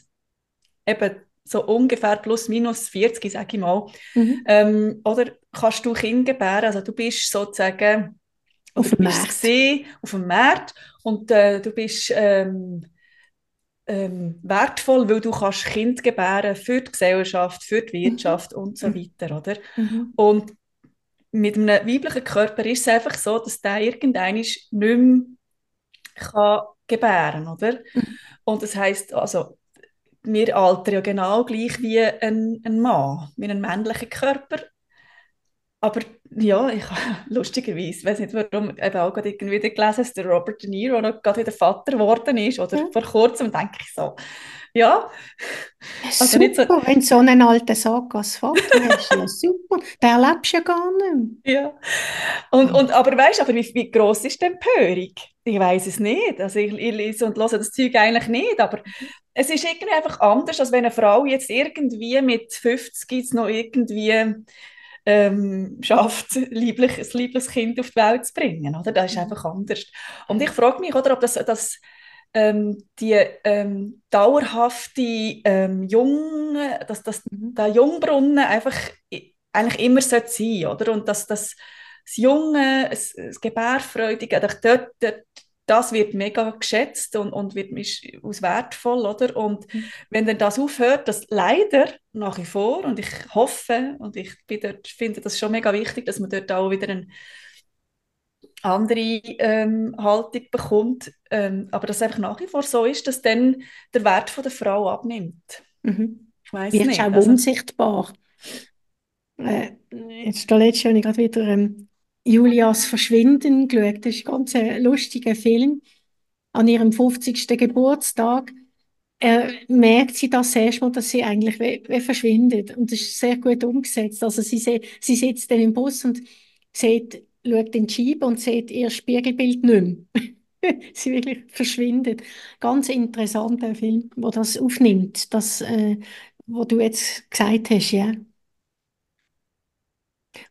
eben so ungefähr plus minus 40, sage ich mal, mhm. ähm, oder kannst du Kind gebären, also du bist sozusagen auf dem Markt. auf dem Markt und äh, du bist ähm, ähm, wertvoll, weil du kannst Kind gebären für die Gesellschaft, für die Wirtschaft mhm. und so weiter, oder? Mhm. Und mit einem weiblichen Körper ist es einfach so, dass der irgendwann nicht mehr kann gebären, oder? Mhm. Und das heißt also wir altern ja genau gleich wie ein, ein Mann, wie ein männlicher Körper aber ja, ich lustigerweise, weiß nicht warum, eben auch gerade irgendwie gelesen, dass der Robert De Niro noch gerade wieder Vater geworden ist oder ja. vor kurzem, denke ich so, ja. Also super, nicht so, wenn so einen alten Sack als Vater hast, ja super, der erlebst du ja gar nicht mehr. Ja, und, und, aber weißt du, aber wie, wie gross ist die Empörung? Ich weiß es nicht, also ich, ich lese und höre das Zeug eigentlich nicht, aber es ist irgendwie einfach anders, als wenn eine Frau jetzt irgendwie mit 50 noch irgendwie ähm, schafft, lieblich, ein liebliches Kind auf die Welt zu bringen. Oder? Das ist mhm. einfach anders. Und ich frage mich, oder, ob das, das ähm, die ähm, dauerhafte ähm, Junge, dass das, mhm. der Jungbrunnen einfach eigentlich immer sein sollte, oder? Und dass das, das Junge, das, das Gebärfreudige, dort, dort das wird mega geschätzt und, und wird aus wertvoll, oder? Und mhm. wenn dann das aufhört, das leider nach wie vor, und ich hoffe, und ich bin dort, finde das schon mega wichtig, dass man dort auch wieder einen, andere ähm, Haltung bekommt, ähm, aber dass einfach nach wie vor so ist, dass dann der Wert von der Frau abnimmt. Mhm. Ich Wird nicht. auch also, unsichtbar. Äh, jetzt letztes Jahr habe ich gerade wieder ähm, Julias Verschwinden geschaut. Das ist ein ganz äh, lustiger Film. An ihrem 50. Geburtstag äh, merkt sie das erstmal, dass sie eigentlich wie, wie verschwindet. Und das ist sehr gut umgesetzt. Also sie, sie sitzt dann im Bus und sieht, schaut in die Scheibe und sieht ihr Spiegelbild nicht mehr. sie wirklich verschwindet. Ganz interessanter Film, wo das aufnimmt, das, äh, was du jetzt gesagt hast, ja.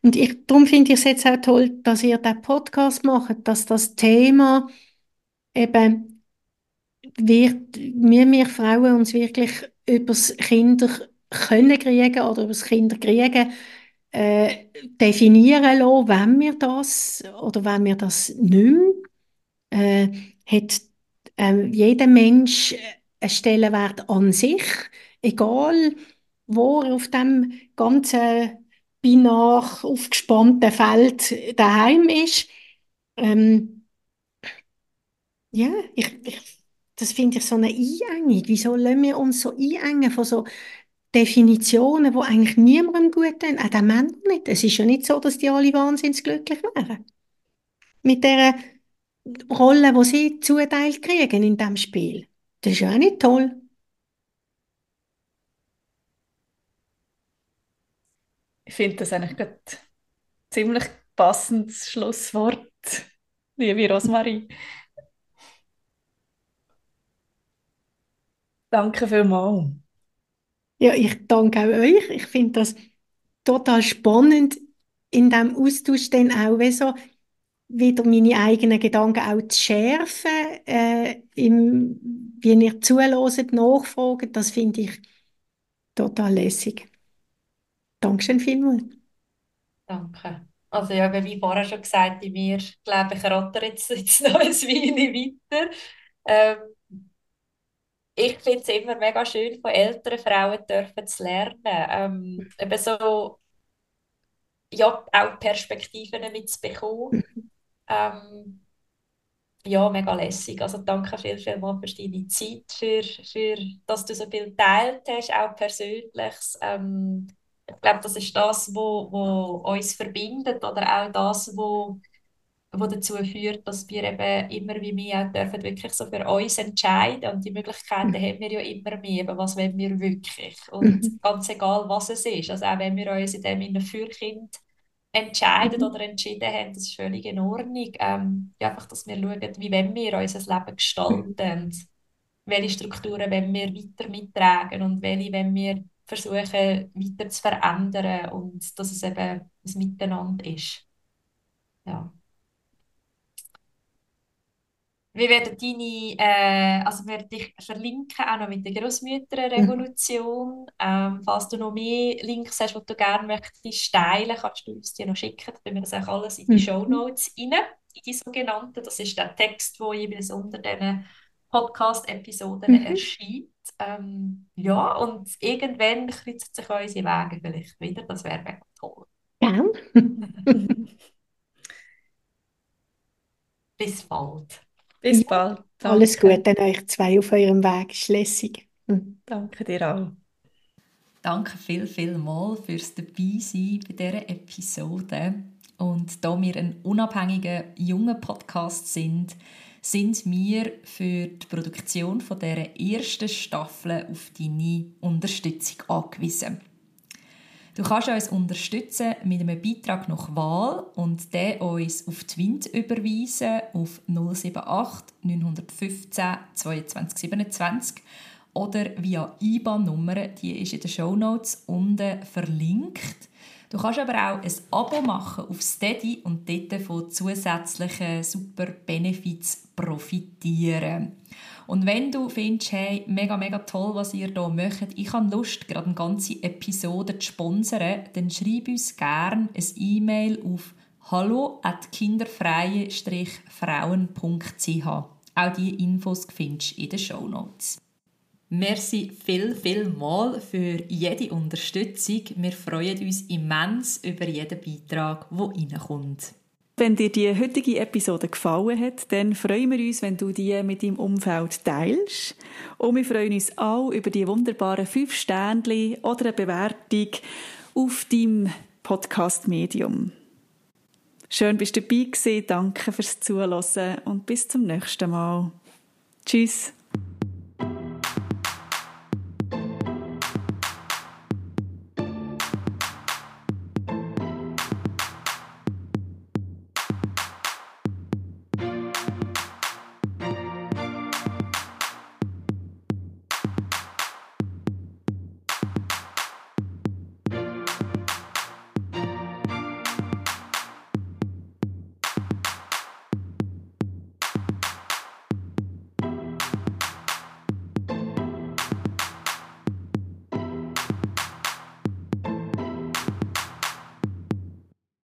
Und ich, darum finde ich es jetzt auch toll, dass ihr den Podcast macht, dass das Thema eben wird, wir, wir Frauen uns wirklich über das Kinder können kriegen oder über das Kinder kriegen äh, definieren lassen, wenn wir das oder wenn wir das nicht mehr, äh, hat äh, jeder Mensch einen Stellenwert an sich, egal wo er auf dem ganzen binar aufgespannten Feld daheim ist. Ähm, ja, ich, ich, das finde ich so eine Einengung. Wieso lassen wir uns so einengen von so Definitionen, die eigentlich niemandem gut tun, auch den Männern nicht. Es ist ja nicht so, dass die alle wahnsinnig glücklich wären. Mit der Rolle, die sie zuteilt kriegen in diesem Spiel. Das ist ja auch nicht toll. Ich finde das eigentlich gerade ziemlich passendes Schlusswort, liebe Rosmarie. Danke vielmals. Ja, ich danke auch euch. Ich finde das total spannend, in diesem Austausch dann auch so wieder meine eigenen Gedanken auch zu schärfen, äh, im, wie ihr zuhört, nachfragen, das finde ich total lässig. Dankeschön vielmals. Danke. Also ja, wie vorher schon gesagt, in mir, glaube ich, ratter jetzt, jetzt noch ein Weile weiter. Ähm, ich finde es immer mega schön, von älteren Frauen dürfen zu lernen. Ähm, eben so, ja, auch Perspektiven mitzubekommen. Ähm, ja, mega lässig. Also danke viel, viel mal für deine Zeit, für, für, dass du so viel teilt hast, auch Persönliches. Ähm, ich glaube, das ist das, wo, wo uns verbindet oder auch das, wo, wo dazu führt, dass wir eben immer wie wir auch dürfen wirklich so für uns entscheiden und die Möglichkeiten mhm. haben wir ja immer mehr, eben, was wollen wir wirklich und mhm. ganz egal, was es ist, also auch wenn wir uns in dem in Fürkind entscheiden mhm. oder entschieden haben, das ist völlig in Ordnung, ähm, einfach, dass wir schauen, wie wollen wir unser Leben gestalten, mhm. welche Strukturen wollen wir weiter mittragen und welche wollen wir versuchen weiter zu verändern und dass es eben ein Miteinander ist. Ja. Wir werden deine, äh, also wir dich verlinken, auch noch mit der Großmütterrevolution. Mhm. Ähm, falls du noch mehr Links hast, die du gerne möchtest teilen, kannst du uns die noch schicken. Dann wir das auch alles in die mhm. Show Notes rein, in die sogenannten. Das ist der Text, der jeweils unter diesen Podcast-Episoden mhm. erscheint. Ähm, ja, und irgendwann kreuzen sich unsere Wege vielleicht wieder. Das wäre mega toll. Ja. Bis bald. Bis bald. Danke. Alles Gute an euch zwei auf eurem Weg. Ist mhm. Danke dir auch. Danke viel, viel mal fürs Dabeisein bei dieser Episode. Und da wir ein unabhängiger, junger Podcast sind, sind wir für die Produktion von dieser ersten Staffel auf deine Unterstützung angewiesen. Du kannst uns unterstützen mit einem Beitrag nach Wahl und den uns auf Wind überweisen auf 078 915 22 27 oder via IBAN-Nummer, die ist in den Show Notes unten verlinkt. Du kannst aber auch ein Abo machen auf Steady und dort von zusätzlichen super Benefits profitieren. Und wenn du findest, hey, mega, mega toll, was ihr hier macht, ich habe Lust, gerade eine ganze Episode zu sponsern, dann schreib uns gerne ein E-Mail auf hallo at kinderfreie-frauen.ch. Auch diese Infos findest du in den Show Notes. Merci viel, viel mal für jede Unterstützung. Wir freuen uns immens über jeden Beitrag, der reinkommt. Wenn dir die heutige Episode gefallen hat, dann freuen wir uns, wenn du die mit deinem Umfeld teilst. Und wir freuen uns auch über die wunderbaren fünf Sternchen oder eine Bewertung auf deinem Podcast-Medium. Schön bist du dabei gewesen. Danke fürs Zuhören und bis zum nächsten Mal. Tschüss.